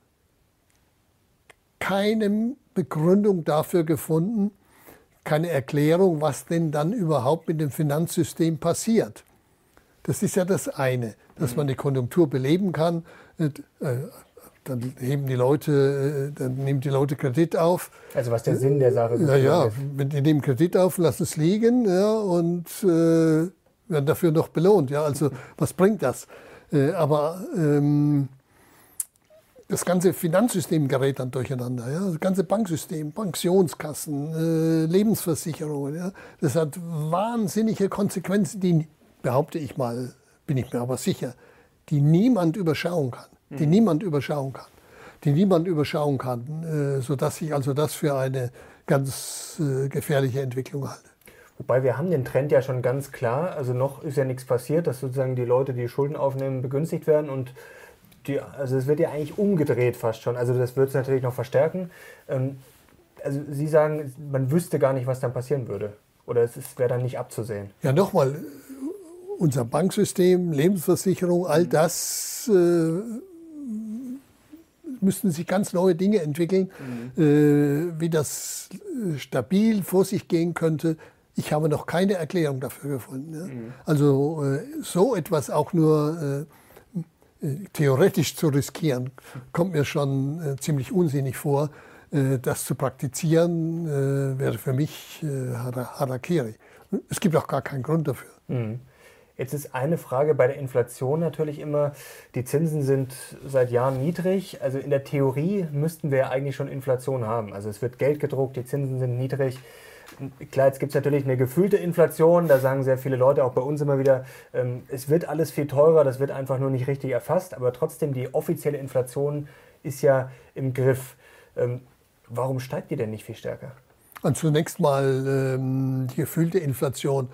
keine Begründung dafür gefunden, keine Erklärung, was denn dann überhaupt mit dem Finanzsystem passiert. Das ist ja das eine, dass man die Konjunktur beleben kann. Äh, dann heben die Leute, äh, dann nehmen die Leute Kredit auf. Also was der Sinn der Sache ist. Ja, ja, die nehmen Kredit auf, lassen es liegen ja, und äh, werden dafür noch belohnt. Ja, also was bringt das? Äh, aber ähm, das ganze Finanzsystem gerät dann durcheinander. Ja? Das ganze Banksystem, Pensionskassen, äh, Lebensversicherungen. Ja? Das hat wahnsinnige Konsequenzen, die, behaupte ich mal, bin ich mir aber sicher, die niemand überschauen kann. Die mhm. niemand überschauen kann. Die niemand überschauen kann, äh, sodass ich also das für eine ganz äh, gefährliche Entwicklung halte. Wobei wir haben den Trend ja schon ganz klar, also noch ist ja nichts passiert, dass sozusagen die Leute, die Schulden aufnehmen, begünstigt werden und die, also es wird ja eigentlich umgedreht fast schon. Also das wird es natürlich noch verstärken. Ähm, also Sie sagen, man wüsste gar nicht, was dann passieren würde. Oder es wäre dann nicht abzusehen. Ja, nochmal, unser Banksystem, Lebensversicherung, all das äh, müssten sich ganz neue Dinge entwickeln, mhm. äh, wie das äh, stabil vor sich gehen könnte. Ich habe noch keine Erklärung dafür gefunden. Ja. Mhm. Also äh, so etwas auch nur äh, äh, theoretisch zu riskieren, kommt mir schon ziemlich unsinnig vor. das zu praktizieren wäre für mich Harakiri. Es gibt auch gar keinen Grund dafür. Mhm. Jetzt ist eine Frage bei der Inflation natürlich immer, die Zinsen sind seit Jahren niedrig. Also in der Theorie müssten wir ja eigentlich schon Inflation haben. Also es wird Geld gedruckt, die Zinsen sind niedrig. Klar, jetzt gibt es natürlich eine gefühlte Inflation, da sagen sehr viele Leute, auch bei uns immer wieder, ähm, es wird alles viel teurer, das wird einfach nur nicht richtig erfasst, aber trotzdem die offizielle Inflation ist ja im Griff. Ähm, warum steigt die denn nicht viel stärker? Und zunächst mal ähm, die gefühlte Inflation.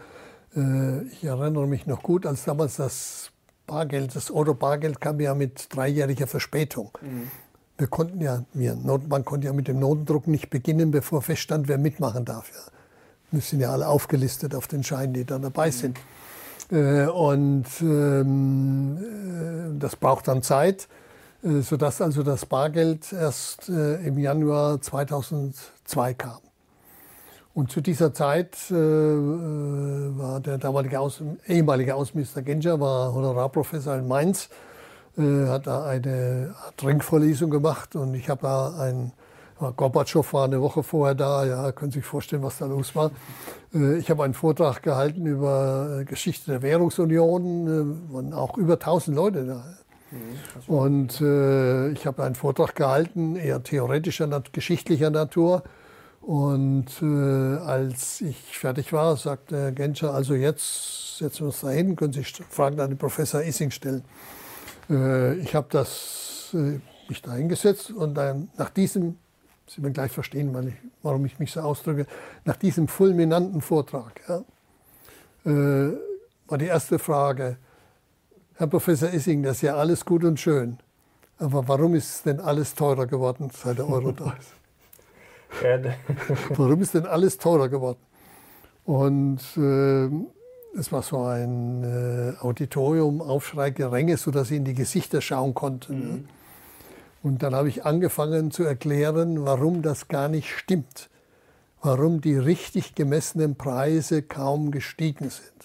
Äh, ich erinnere mich noch gut, als damals das Bargeld, das Euro-Bargeld kam ja mit dreijähriger Verspätung. Mhm. Wir konnten ja, wir Notenbank konnte ja mit dem Notendruck nicht beginnen, bevor feststand, wer mitmachen darf. Ja. Wir sind ja alle aufgelistet auf den Scheinen, die da dabei mhm. sind. Äh, und ähm, äh, das braucht dann Zeit, äh, sodass also das Bargeld erst äh, im Januar 2002 kam. Und zu dieser Zeit äh, äh, war der damalige Aus, ehemalige Außenminister Genscher, war Honorarprofessor in Mainz, äh, hat da eine Trinkvorlesung gemacht und ich habe da ein, Gorbatschow war eine Woche vorher da, ja, können Sie sich vorstellen, was da los war. Äh, ich habe einen Vortrag gehalten über äh, Geschichte der Währungsunion, äh, waren auch über 1000 Leute da. Mhm, und ich habe einen Vortrag gehalten, eher theoretischer, geschichtlicher Natur und äh, als ich fertig war, sagte Genscher, also jetzt setzen wir uns da hin, können Sie Fragen an den Professor Issing stellen. Äh, ich habe äh, mich da hingesetzt und dann nach diesem, Sie werden gleich verstehen, ich, warum ich mich so ausdrücke, nach diesem fulminanten Vortrag ja, äh, war die erste Frage, Herr Professor Issing, das ist ja alles gut und schön, aber warum ist denn alles teurer geworden, seit der Euro da ist? Warum ist denn alles teurer geworden? Und äh, es war so ein äh, Auditorium, Aufschrei, Geränge, sodass sie in die Gesichter schauen konnten. Mhm. Und dann habe ich angefangen zu erklären, warum das gar nicht stimmt. Warum die richtig gemessenen Preise kaum gestiegen sind.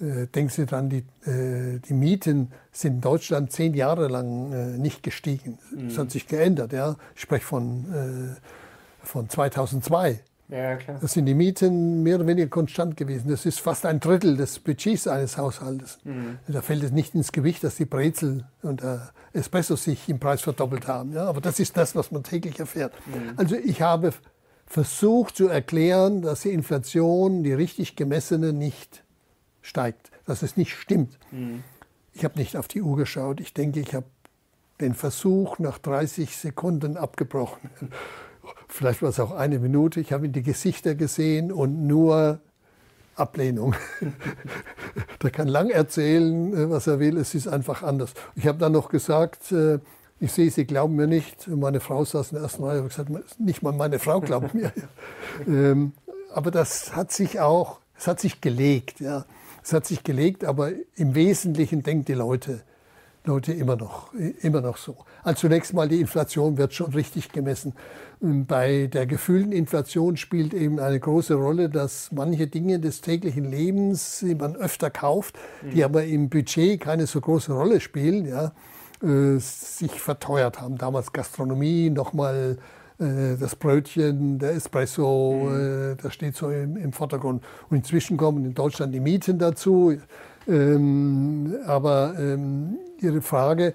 Äh, denken Sie dran, die, äh, die Mieten sind in Deutschland zehn Jahre lang äh, nicht gestiegen. Es mhm. hat sich geändert. Ja? Ich spreche von äh, von 2002. Ja, klar. Das sind die Mieten mehr oder weniger konstant gewesen. Das ist fast ein Drittel des Budgets eines Haushaltes. Mhm. Da fällt es nicht ins Gewicht, dass die Brezel und der Espresso sich im Preis verdoppelt haben. Ja, aber das ist das, was man täglich erfährt. Mhm. Also ich habe versucht zu erklären, dass die Inflation, die richtig gemessene, nicht steigt, dass es nicht stimmt. Mhm. Ich habe nicht auf die Uhr geschaut. Ich denke, ich habe den Versuch nach 30 Sekunden abgebrochen vielleicht war es auch eine Minute, ich habe in die Gesichter gesehen und nur Ablehnung. der kann lang erzählen, äh, was er will, es ist einfach anders. Ich habe dann noch gesagt, äh, ich sehe, Sie glauben mir nicht. Meine Frau saß in der ersten Reihe und gesagt, nicht mal meine Frau glaubt mir. Ähm, aber das hat sich auch, es hat sich gelegt, ja. Es hat sich gelegt, aber im Wesentlichen denken die Leute, Leute immer noch, immer noch so. Also zunächst mal die Inflation wird schon richtig gemessen. Bei der gefühlten Inflation spielt eben eine große Rolle, dass manche Dinge des täglichen Lebens, die man öfter kauft, die mhm. aber im Budget keine so große Rolle spielen, ja, äh, sich verteuert haben. Damals Gastronomie, nochmal äh, das Brötchen, der Espresso, mhm. äh, das steht so im, im, Vordergrund. Und inzwischen kommen in Deutschland die Mieten dazu. Ähm, aber ähm, Ihre Frage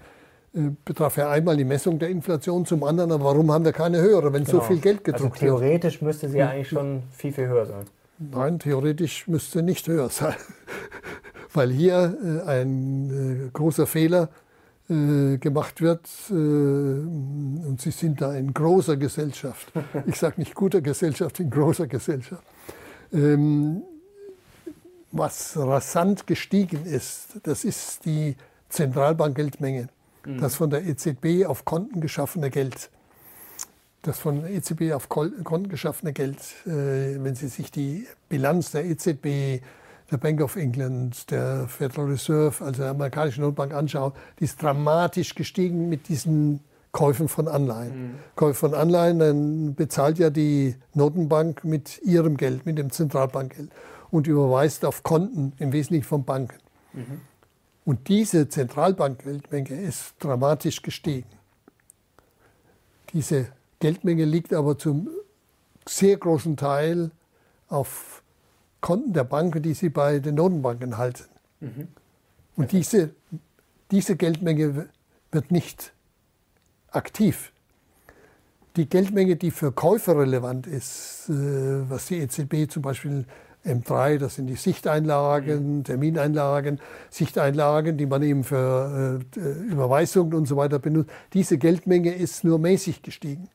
äh, betraf ja einmal die Messung der Inflation, zum anderen, aber warum haben wir keine höhere, wenn genau. so viel Geld gedruckt also theoretisch wird? müsste sie ja eigentlich schon viel, viel höher sein. Nein, theoretisch müsste nicht höher sein, weil hier äh, ein äh, großer Fehler gemacht wird. Und Sie sind da in großer Gesellschaft. Ich sage nicht guter Gesellschaft, in großer Gesellschaft. Ähm, was rasant gestiegen ist, das ist die Zentralbankgeldmenge. Mhm. Das von der EZB auf Konten geschaffene Geld. Das von der EZB auf Konten geschaffene Geld, äh, wenn Sie sich die Bilanz der EZB der Bank of England, der Federal Reserve, also der amerikanischen Notbank anschauen, die ist dramatisch gestiegen mit diesen Käufen von Anleihen. Mhm. Käufe von Anleihen, dann bezahlt ja die Notenbank mit ihrem Geld, mit dem Zentralbankgeld und überweist auf Konten, im Wesentlichen von Banken. Mhm. Und diese Zentralbankgeldmenge ist dramatisch gestiegen. Diese Geldmenge liegt aber zum sehr großen Teil auf Konten der Banken, die sie bei den Notenbanken halten. Mhm. Und diese, diese Geldmenge wird nicht aktiv. Die Geldmenge, die für Käufer relevant ist, äh, was die EZB zum Beispiel M3, das sind die Sichteinlagen, mhm. Termineinlagen, Sichteinlagen, die man eben für äh, Überweisungen und so weiter benutzt. Diese Geldmenge ist nur mäßig gestiegen.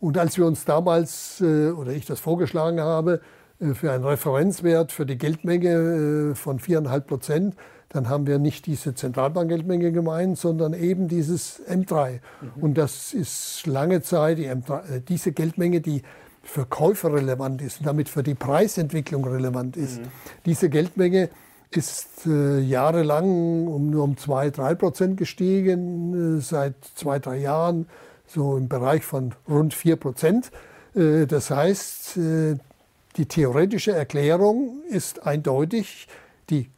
Und als wir uns damals, äh, oder ich das vorgeschlagen habe, äh, für einen Referenzwert für die Geldmenge äh, von 4,5 Prozent, dann haben wir nicht diese Zentralbankgeldmenge gemeint, sondern eben dieses M3. Mhm. Und das ist lange Zeit die M3, äh, diese Geldmenge, die für Käufer relevant ist und damit für die Preisentwicklung relevant ist. Mhm. Diese Geldmenge ist äh, jahrelang um nur um 2, 3 Prozent gestiegen, äh, seit zwei, drei Jahren so im Bereich von rund 4 Prozent. Äh, das heißt, die theoretische Erklärung ist eindeutig, die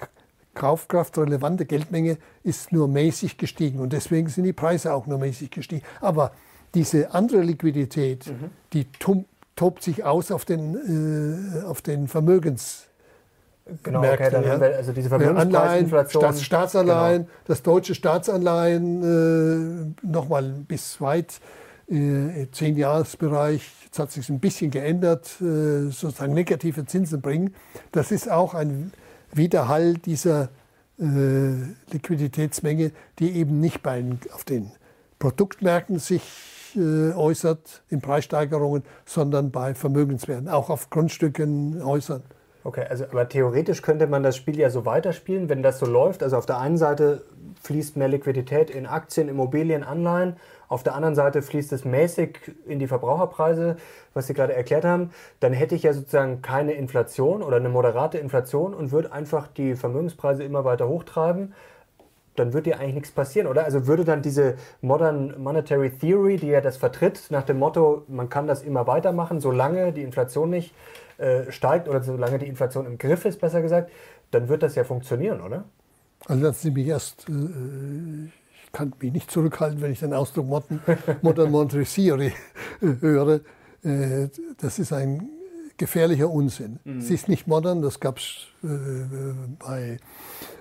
kaufkraftrelevante Geldmenge ist nur mäßig gestiegen und deswegen sind die Preise auch nur mäßig gestiegen. Aber diese andere Liquidität, mhm. die tobt sich aus auf den, äh, auf den Vermögens. Genau, okay, dann ja. haben wir also diese Vermögenspreisinflation. Staats Staatsanleihen, genau. das deutsche Staatsanleihen äh, nochmal bis weit äh, zehn Jahresbereich Jetzt hat sich ein bisschen geändert, äh, sozusagen negative Zinsen bringen. Das ist auch ein Widerhall dieser äh, Liquiditätsmenge, die eben nicht bei, auf den Produktmärkten sich äh, äußert, in Preissteigerungen, sondern bei Vermögenswerten, auch auf Grundstücken, Häusern. Okay, also aber theoretisch könnte man das Spiel ja so weiterspielen, wenn das so läuft. Also auf der einen Seite fließt mehr Liquidität in Aktien, Immobilien, Anleihen auf der anderen Seite fließt es mäßig in die Verbraucherpreise, was Sie gerade erklärt haben. Dann hätte ich ja sozusagen keine Inflation oder eine moderate Inflation und würde einfach die Vermögenspreise immer weiter hochtreiben. Dann würde ja eigentlich nichts passieren, oder? Also würde dann diese Modern Monetary Theory, die ja das vertritt, nach dem Motto, man kann das immer weitermachen, solange die Inflation nicht äh, steigt oder solange die Inflation im Griff ist, besser gesagt, dann wird das ja funktionieren, oder? Also lassen Sie mich erst, äh, ich kann mich nicht zurückhalten, wenn ich den Ausdruck Modern, Modern Montessori höre. Äh, das ist ein gefährlicher Unsinn. Mhm. Es ist nicht modern, das gab es äh, bei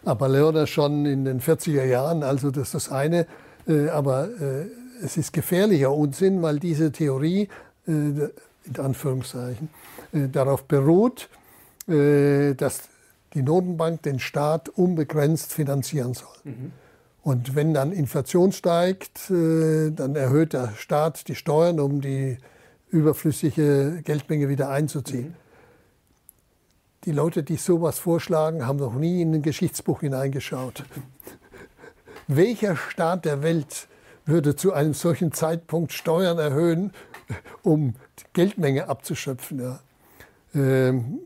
Abaleona schon in den 40er Jahren, also das ist das eine. Äh, aber äh, es ist gefährlicher Unsinn, weil diese Theorie, äh, in Anführungszeichen, äh, darauf beruht, dass die Notenbank den Staat unbegrenzt finanzieren soll. Mhm. Und wenn dann Inflation steigt, äh, dann erhöht der Staat die Steuern, um die überflüssige Geldmenge wieder einzuziehen. Mhm. Die Leute, die sowas vorschlagen, haben noch nie in ein Geschichtsbuch hineingeschaut. Welcher Staat der Welt würde zu einem solchen Zeitpunkt Steuern erhöhen, um die Geldmenge abzuschöpfen? Ja? Ähm,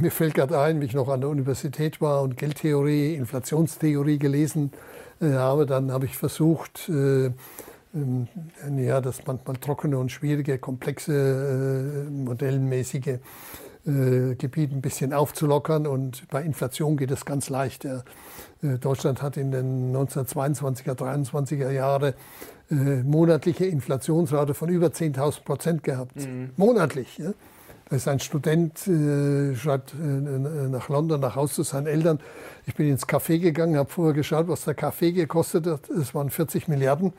mir fällt gerade ein, wie ich noch an der Universität war und Geldtheorie, Inflationstheorie gelesen habe habe, dann habe ich versucht, ähm, ja, das manchmal trockene und schwierige, komplexe, modellmäßige Gebiet ein bisschen aufzulockern. Und bei Inflation geht es ganz leicht. Ja. Deutschland hat in den 1922er, 23er Jahren äh, monatliche Inflationsrate von über 10.000 Prozent gehabt. Mhm. Monatlich. Ja. Da ist ein Student, äh, schreibt äh, nach London nach Hause zu seinen Eltern. Ich bin ins Café gegangen, habe vorher geschaut, was der Kaffee gekostet hat. Es waren 40 Milliarden.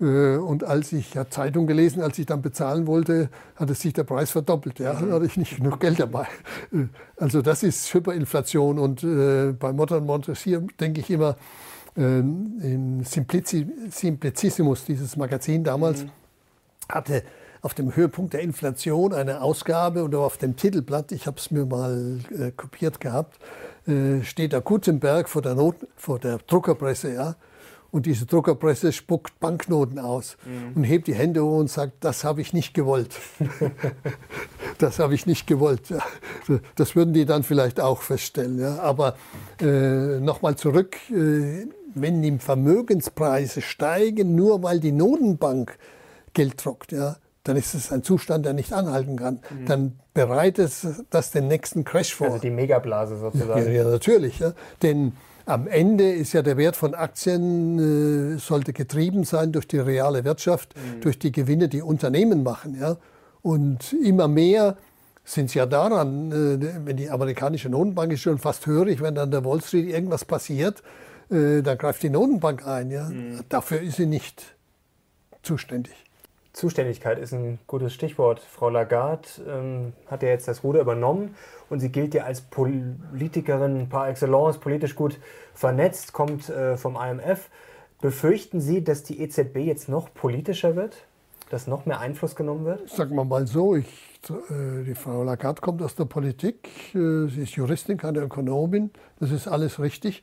Äh, und als ich ja Zeitung gelesen, als ich dann bezahlen wollte, hat es sich der Preis verdoppelt. Ja, dann hatte ich nicht genug Geld dabei. Äh, also das ist Hyperinflation. Und äh, bei Modern Montessier denke ich immer, in Simplici, Simplicissimus, dieses Magazin damals, mhm. hatte auf dem Höhepunkt der Inflation eine Ausgabe und auf dem Titelblatt, ich habe es mir mal äh, kopiert gehabt, äh, steht da Gutenberg vor der, Not, vor der Druckerpresse, ja, und diese Druckerpresse spuckt Banknoten aus mhm. und hebt die Hände hoch und sagt, das habe ich nicht gewollt. das habe ich nicht gewollt. Das würden die dann vielleicht auch feststellen. Ja. Aber äh, nochmal zurück, äh, wenn die Vermögenspreise steigen, nur weil die Notenbank Geld druckt, ja, dann ist es ein Zustand, der nicht anhalten kann. Mhm. Dann bereitet das den nächsten Crash vor. Also die Megablase sozusagen. Ja, ja natürlich. Ja. Denn am Ende ist ja der Wert von Aktien, äh, sollte getrieben sein durch die reale Wirtschaft, mhm. durch die Gewinne, die Unternehmen machen. Ja. Und immer mehr sind es ja daran, äh, wenn die amerikanische Notenbank ist schon fast hörig, wenn an der Wall Street irgendwas passiert, äh, dann greift die Notenbank ein. Ja. Mhm. Dafür ist sie nicht zuständig. Zuständigkeit ist ein gutes Stichwort. Frau Lagarde ähm, hat ja jetzt das Ruder übernommen und sie gilt ja als Politikerin par excellence, politisch gut vernetzt, kommt äh, vom IMF. Befürchten Sie, dass die EZB jetzt noch politischer wird? Dass noch mehr Einfluss genommen wird? Sagen wir mal so, ich, äh, die Frau Lagarde kommt aus der Politik, äh, sie ist Juristin, keine Ökonomin, das ist alles richtig.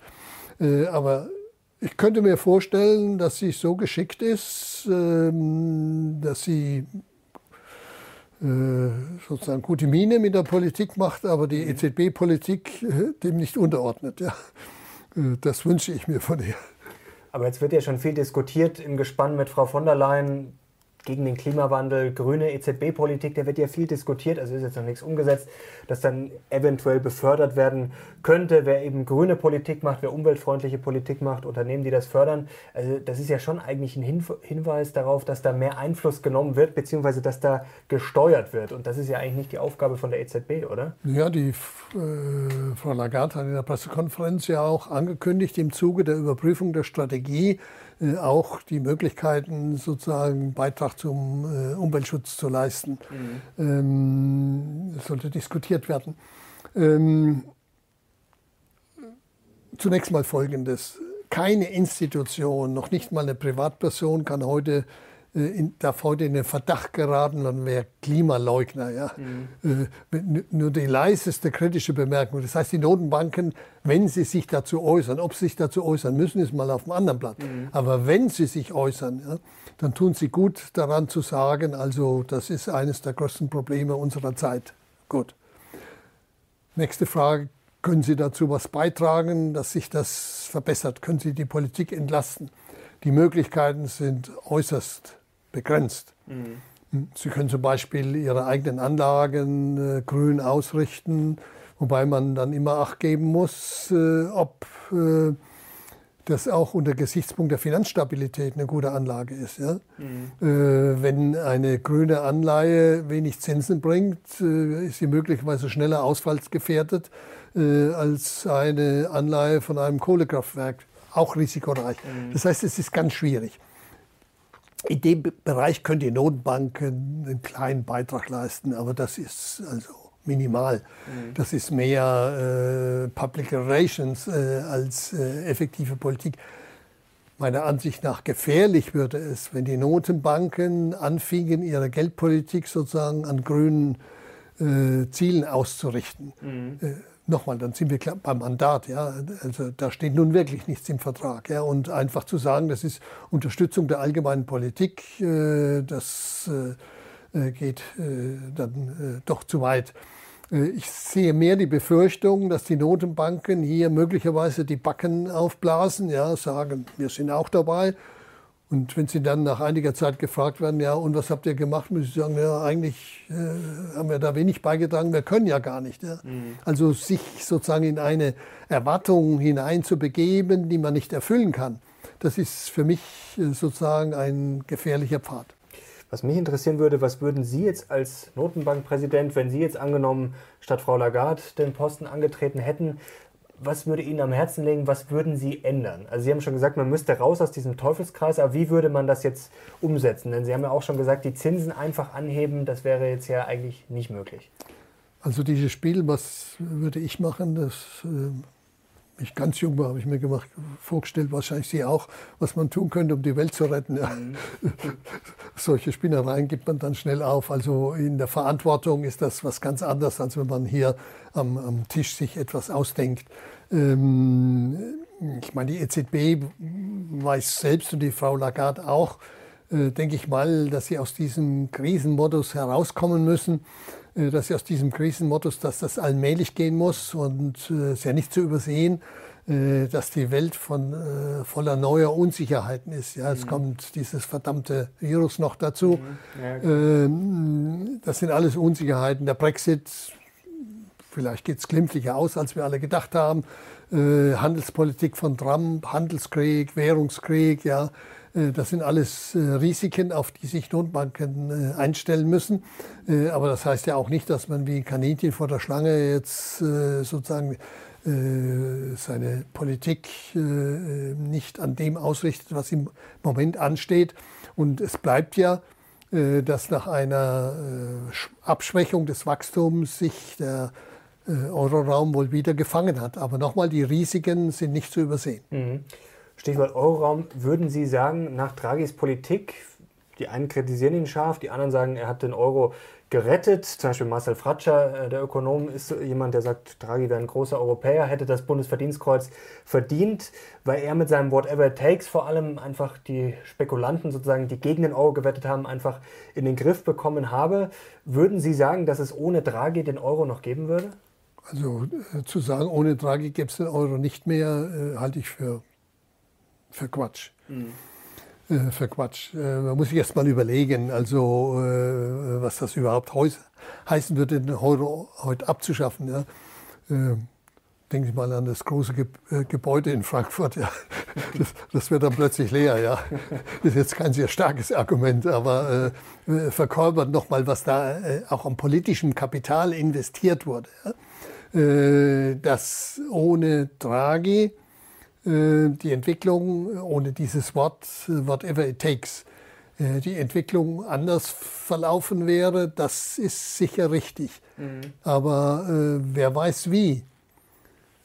Äh, aber ich könnte mir vorstellen, dass sie so geschickt ist, ähm, dass sie äh, sozusagen gute Miene mit der Politik macht, aber die mhm. EZB-Politik äh, dem nicht unterordnet. Ja. Das wünsche ich mir von ihr. Aber jetzt wird ja schon viel diskutiert im Gespann mit Frau von der Leyen gegen den Klimawandel, grüne EZB-Politik, der wird ja viel diskutiert, also ist jetzt noch nichts umgesetzt, das dann eventuell befördert werden könnte, wer eben grüne Politik macht, wer umweltfreundliche Politik macht, Unternehmen, die das fördern. Also das ist ja schon eigentlich ein Hinweis darauf, dass da mehr Einfluss genommen wird, beziehungsweise dass da gesteuert wird. Und das ist ja eigentlich nicht die Aufgabe von der EZB, oder? Ja, die äh, Frau Lagarde hat in der Pressekonferenz ja auch angekündigt, im Zuge der Überprüfung der Strategie auch die Möglichkeiten, sozusagen Beitrag zum äh, Umweltschutz zu leisten. Mhm. Ähm, das sollte diskutiert werden. Ähm, zunächst mal Folgendes. Keine Institution, noch nicht mal eine Privatperson kann heute äh, in, darf heute in den Verdacht geraten, dann wäre Klimaleugner. Ja? Mhm. Äh, nur die leiseste kritische Bemerkung. Das heißt, die Notenbanken, wenn sie sich dazu äußern, ob sie sich dazu äußern müssen, ist mal auf dem anderen Blatt. Mhm. Aber wenn sie sich äußern, ja, dann tun sie gut daran zu sagen, also das ist eines der größten Probleme unserer Zeit. Gut. Nächste Frage, können Sie dazu was beitragen, dass sich das verbessert? Können Sie die Politik entlasten? Die Möglichkeiten sind äußerst begrenzt. Mhm. Sie können zum Beispiel Ihre eigenen Anlagen äh, grün ausrichten, wobei man dann immer Acht geben muss, äh, ob äh, das auch unter Gesichtspunkt der Finanzstabilität eine gute Anlage ist. Ja? Mhm. Äh, wenn eine grüne Anleihe wenig Zinsen bringt, äh, ist sie möglicherweise schneller ausfallsgefährdet äh, als eine Anleihe von einem Kohlekraftwerk. Auch risikoreich. Mhm. Das heißt, es ist ganz schwierig. In dem Bereich können die Notenbanken einen kleinen Beitrag leisten, aber das ist also minimal. Mhm. Das ist mehr äh, Public Relations äh, als äh, effektive Politik. Meiner Ansicht nach gefährlich würde es, wenn die Notenbanken anfingen, ihre Geldpolitik sozusagen an grünen äh, Zielen auszurichten. Mhm. Nochmal, dann sind wir beim Mandat. Ja? Also da steht nun wirklich nichts im Vertrag. Ja? Und einfach zu sagen, das ist Unterstützung der allgemeinen Politik, äh, das äh, äh geht dann doch zu weit. Ich sehe mehr die Befürchtung, dass die Notenbanken hier möglicherweise die Backen aufblasen, ja, sagen, wir sind auch dabei. Und wenn sie dann nach einiger Zeit gefragt werden, ja, und was habt ihr gemacht, müssen sie sagen, ja, eigentlich äh, haben wir da wenig beigetragen, wir können ja gar nicht. Ja. Mhm. Also sich sozusagen in eine Erwartung hineinzubegeben, die man nicht erfüllen kann, das ist für mich äh, sozusagen ein gefährlicher Pfad. Was mich interessieren würde, was würden Sie jetzt als Notenbankpräsident, wenn Sie jetzt angenommen statt Frau Lagarde den Posten angetreten hätten, was würde Ihnen am Herzen liegen, was würden Sie ändern? Also Sie haben schon gesagt, man müsste raus aus diesem Teufelskreis, aber wie würde man das jetzt umsetzen? Denn Sie haben ja auch schon gesagt, die Zinsen einfach anheben, das wäre jetzt ja eigentlich nicht möglich. Also dieses Spiel, was würde ich machen, das äh, ich ganz jung war, habe ich mir gemacht, vorgestellt, wahrscheinlich Sie auch, was man tun könnte, um die Welt zu retten. Ja. Mhm. Solche Spinnereien gibt man dann schnell auf. Also in der Verantwortung ist das was ganz anderes, als wenn man hier am, am Tisch sich etwas ausdenkt. Ähm, ich meine, die EZB weiß selbst und die Frau Lagarde auch, äh, denke ich mal, dass sie aus diesem Krisenmodus herauskommen müssen dass sie aus diesem Krisenmodus, dass das allmählich gehen muss und es ist ja nicht zu übersehen, äh, dass die Welt von, äh, voller neuer Unsicherheiten ist. Ja, es mhm. kommt dieses verdammte Virus noch dazu. Mhm. Ja, ähm, das sind alles Unsicherheiten. Der Brexit, vielleicht geht es glimpflicher aus, als wir alle gedacht haben. Handelspolitik von Trump, Handelskrieg, Währungskrieg, ja. Äh, das sind alles äh, Risiken, auf die sich Notenbanken äh, einstellen müssen. Aber das heißt ja auch nicht, dass man wie ein Kaninchen vor der Schlange jetzt sozusagen seine Politik nicht an dem ausrichtet, was im Moment ansteht. Und es bleibt ja, dass nach einer Abschwächung des Wachstums sich der Euroraum wohl wieder gefangen hat. Aber nochmal, die Risiken sind nicht zu übersehen. Mhm. Stichwort Euroraum, würden Sie sagen, nach Draghis Politik, die einen kritisieren ihn scharf, die anderen sagen, er hat den Euro gerettet. Zum Beispiel Marcel Fratscher, äh, der Ökonom, ist jemand, der sagt, Draghi wäre ein großer Europäer, hätte das Bundesverdienstkreuz verdient, weil er mit seinem Whatever it takes vor allem einfach die Spekulanten sozusagen, die gegen den Euro gewettet haben, einfach in den Griff bekommen habe. Würden Sie sagen, dass es ohne Draghi den Euro noch geben würde? Also äh, zu sagen, ohne Draghi gäbe es den Euro nicht mehr, äh, halte ich für für Quatsch. Mhm. Äh, für Quatsch. Äh, man muss sich erst mal überlegen, also äh, was das überhaupt heißen würde, den Euro heute abzuschaffen. Ja. Äh, denken Sie mal an das große Ge äh, Gebäude in Frankfurt. Ja. Das, das, wird dann plötzlich leer. Ja. Das ist jetzt kein sehr starkes Argument, aber äh, verkörpert nochmal, was da äh, auch an politischem Kapital investiert wurde. Ja. Äh, dass ohne Draghi äh, die Entwicklung ohne dieses Wort, äh, whatever it takes, äh, die Entwicklung anders verlaufen wäre, das ist sicher richtig. Mhm. Aber äh, wer weiß wie.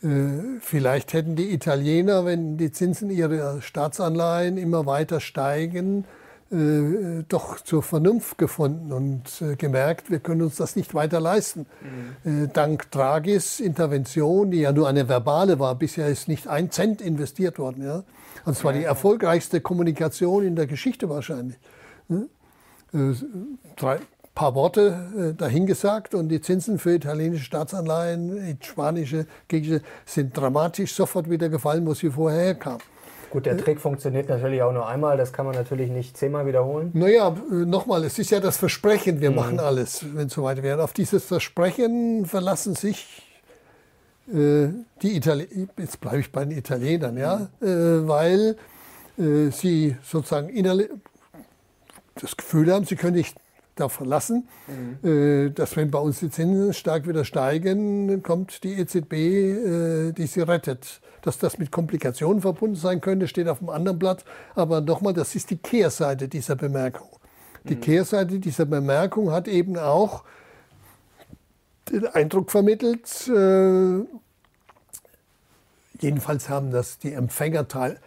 Äh, vielleicht hätten die Italiener, wenn die Zinsen ihrer Staatsanleihen immer weiter steigen, äh, doch zur Vernunft gefunden und äh, gemerkt, wir können uns das nicht weiter leisten. Mhm. Äh, dank Draghis Intervention, die ja nur eine verbale war, bisher ist nicht ein Cent investiert worden. Ja? Also es war die erfolgreichste Kommunikation in der Geschichte wahrscheinlich. Hm? Äh, drei, paar Worte äh, dahingesagt und die Zinsen für italienische Staatsanleihen, spanische, griechische sind dramatisch sofort wieder gefallen, wo sie vorher herkamen. Gut, der Trick funktioniert natürlich auch nur einmal, das kann man natürlich nicht zehnmal wiederholen. Naja, äh, nochmal, es ist ja das Versprechen, wir mhm. machen alles, wenn es so weit wäre. Auf dieses Versprechen verlassen sich äh, die Italiener, jetzt bleibe ich bei den Italienern, ja, mhm. äh, weil äh, sie sozusagen innerlich das Gefühl haben, sie können nicht darauf verlassen, mhm. Äh, dass wenn bei uns die Zinsen stark wieder steigen, kommt die EZB, äh, die sie rettet. Dass das mit Komplikationen verbunden sein könnte, steht auf dem anderen Blatt. Aber nochmal, das ist die Kehrseite dieser Bemerkung. Die mhm. Kehrseite dieser Bemerkung hat eben auch den Eindruck vermittelt, äh, jedenfalls haben das die Empfänger teil,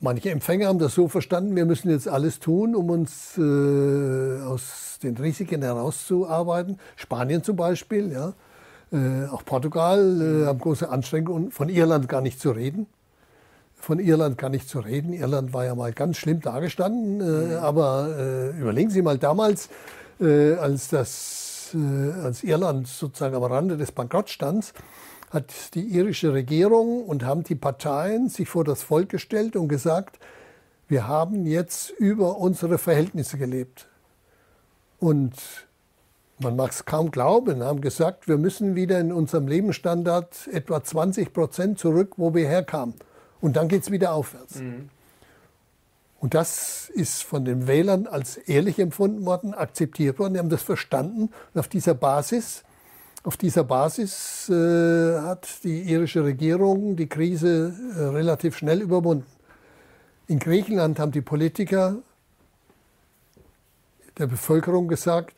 Manche Empfänger haben das so verstanden, wir müssen jetzt alles tun, um uns äh, aus den Risiken herauszuarbeiten. Spanien zum Beispiel, ja. Äh, auch Portugal äh, haben große Anstrengungen, von Irland gar nicht zu reden. Von Irland gar nicht zu reden. Irland war ja mal ganz schlimm dargestanden. Äh, mhm. Aber äh, überlegen Sie mal damals, äh, als das äh, als Irland sozusagen am Rande des Bankrottstands, hat die irische Regierung und haben die Parteien sich vor das Volk gestellt und gesagt, wir haben jetzt über unsere Verhältnisse gelebt. Und man mag es kaum glauben, haben gesagt, wir müssen wieder in unserem Lebensstandard etwa 20 Prozent zurück, wo wir herkamen. Und dann geht es wieder aufwärts. Mhm. Und das ist von den Wählern als ehrlich empfunden worden, akzeptiert worden. Die haben das verstanden. Und auf dieser Basis, auf dieser Basis äh, hat die irische Regierung die Krise äh, relativ schnell überwunden. In Griechenland haben die Politiker der Bevölkerung gesagt,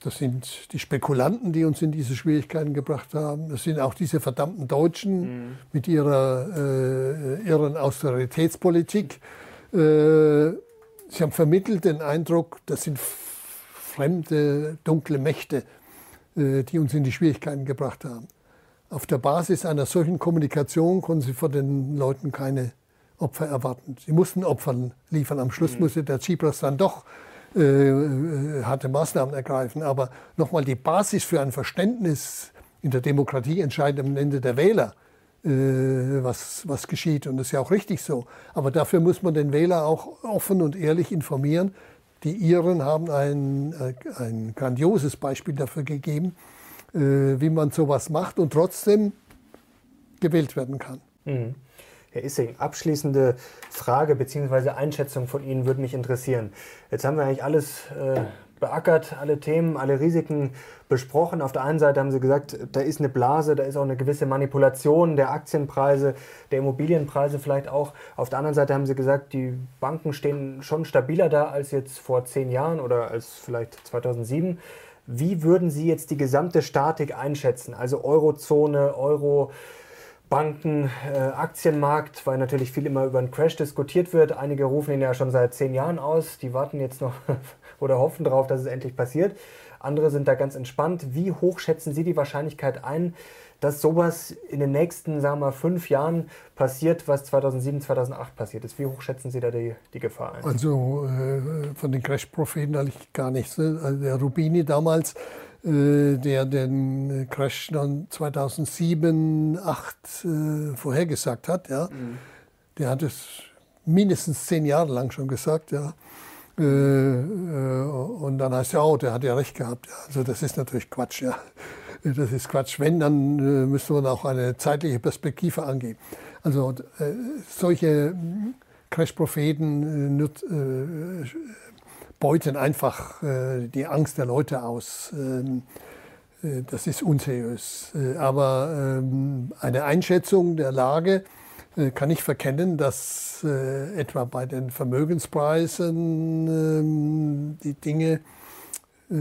das sind die Spekulanten, die uns in diese Schwierigkeiten gebracht haben. Das sind auch diese verdammten Deutschen mhm. mit ihrer äh, irren Austeritätspolitik. Äh, sie haben vermittelt den Eindruck, das sind fremde, dunkle Mächte, die uns in die Schwierigkeiten gebracht haben. Auf der Basis einer solchen Kommunikation konnten sie von den Leuten keine Opfer erwarten. Sie mussten Opfer liefern. Am Schluss mhm. musste der Tsipras dann doch äh, äh, harte Maßnahmen ergreifen. Aber nochmal die Basis für ein Verständnis in der Demokratie entscheidet am Ende der Wähler, äh, was, was geschieht. Und das ist ja auch richtig so. Aber dafür muss man den Wähler auch offen und ehrlich informieren. Die Iren haben ein, äh, ein grandioses Beispiel dafür gegeben, äh, wie man sowas macht und trotzdem gewählt werden kann. Mhm. Herr Issing, abschließende Frage bzw. Einschätzung von Ihnen würde mich interessieren. Jetzt haben wir eigentlich alles äh, beackert, alle Themen, alle Risiken besprochen. Auf der einen Seite haben Sie gesagt, da ist eine Blase, da ist auch eine gewisse Manipulation der Aktienpreise, der Immobilienpreise vielleicht auch. Auf der anderen Seite haben Sie gesagt, die Banken stehen schon stabiler da als jetzt vor zehn Jahren oder als vielleicht 2007. Wie würden Sie jetzt die gesamte Statik einschätzen? Also Eurozone, Euro, Banken, äh, Aktienmarkt, weil natürlich viel immer über einen Crash diskutiert wird. Einige rufen ihn ja schon seit zehn Jahren aus. Die warten jetzt noch oder hoffen darauf, dass es endlich passiert. Andere sind da ganz entspannt. Wie hoch schätzen Sie die Wahrscheinlichkeit ein, dass sowas in den nächsten, sagen wir mal, fünf Jahren passiert, was 2007, 2008 passiert ist? Wie hoch schätzen Sie da die, die Gefahr ein? Also äh, von den Crash-Propheten eigentlich gar nichts. Ne? Also der Rubini damals äh, der den Crash dann 2007, 2008 äh, vorhergesagt hat. Ja. Mhm. Der hat es mindestens zehn Jahre lang schon gesagt. Ja. Äh, äh, und dann heißt ja, oh, der hat ja recht gehabt. Also das ist natürlich Quatsch. Ja. Das ist Quatsch. Wenn, dann äh, müsste man auch eine zeitliche Perspektive angeben. Also solche Crash-Propheten beuten einfach die Angst der Leute aus. Ähm, äh, das ist unseriös. Aber ähm, eine Einschätzung der Lage kann ich verkennen, dass äh, etwa bei den Vermögenspreisen ähm, die Dinge äh,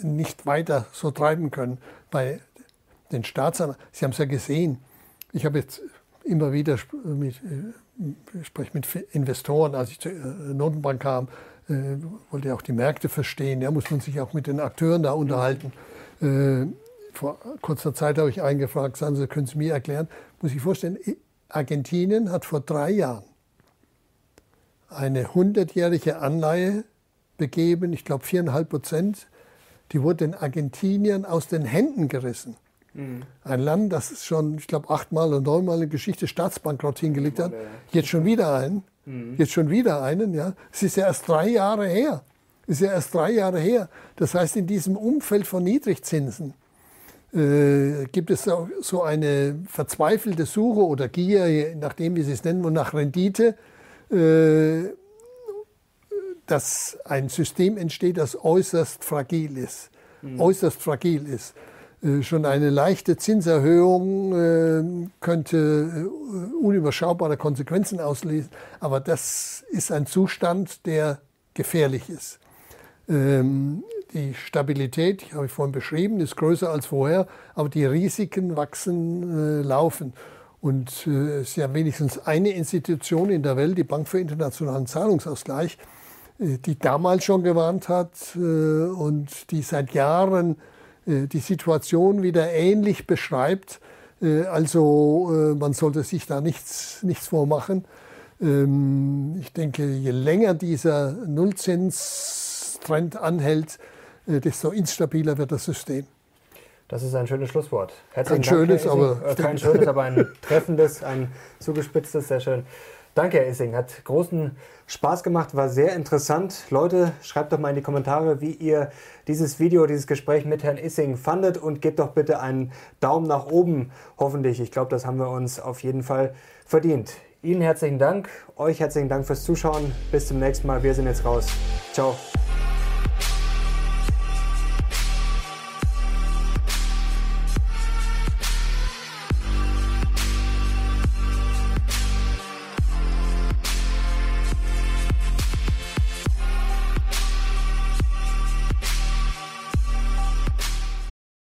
nicht weiter so treiben können. Bei den Staatsanleihen, Sie haben es ja gesehen, ich habe jetzt immer wieder mit, ich spreche mit Investoren, als ich zur Notenbank kam, äh, wollte ja auch die Märkte verstehen, ja, muss man sich auch mit den Akteuren da unterhalten. Äh, vor kurzer Zeit habe ich eingefragt, sagen Sie, können Sie mir erklären, muss ich vorstellen, Argentinien hat vor drei Jahren eine hundertjährige Anleihe begeben, ich glaube viereinhalb Prozent, die wurde den Argentiniern aus den Händen gerissen. Mhm. Ein Land, das schon, ich glaube, achtmal oder neunmal in der Geschichte Staatsbankrott hingelegt hat, jetzt schon wieder einen. Mhm. Jetzt schon wieder einen, ja. Es ist ja erst drei Jahre her. Es ist ja erst drei Jahre her. Das heißt, in diesem Umfeld von Niedrigzinsen äh, gibt es so eine verzweifelte Suche oder Gier, nachdem wie Sie es nennen, und nach Rendite, äh, dass ein System entsteht, das äußerst fragil ist. Mhm. Äußerst fragil ist. Äh, schon eine leichte Zinserhöhung äh, könnte äh, unüberschaubare Konsequenzen auslösen. Aber das ist ein Zustand, der gefährlich ist. Ähm, die Stabilität, ich habe ich vorhin beschrieben, ist größer als vorher, aber die Risiken wachsen, laufen. Und es ist ja wenigstens eine Institution in der Welt, die Bank für internationalen Zahlungsausgleich, die damals schon gewarnt hat und die seit Jahren äh, die Situation wieder ähnlich beschreibt. Äh, also äh, man sollte sich da nichts, nichts vormachen. Ähm, ich denke, je länger dieser Nullzinstrend anhält, äh, desto instabiler wird das System. Das ist ein schönes Schlusswort. Herzlichen Kein Dank, schönes, aber äh, kein schönes, aber ein treffendes, ein zugespitztes, sehr schön. Danke, Herr Issing. Hat großen Spaß gemacht, war sehr interessant. Leute, schreibt doch mal in die Kommentare, wie ihr dieses Video, dieses Gespräch mit Herrn Issing fandet und gebt doch bitte einen Daumen nach oben, hoffentlich. Ich glaube, das haben wir uns auf jeden Fall verdient. Ihnen herzlichen Dank, euch herzlichen Dank fürs Zuschauen. Bis zum nächsten Mal. Wir sind jetzt raus. Ciao.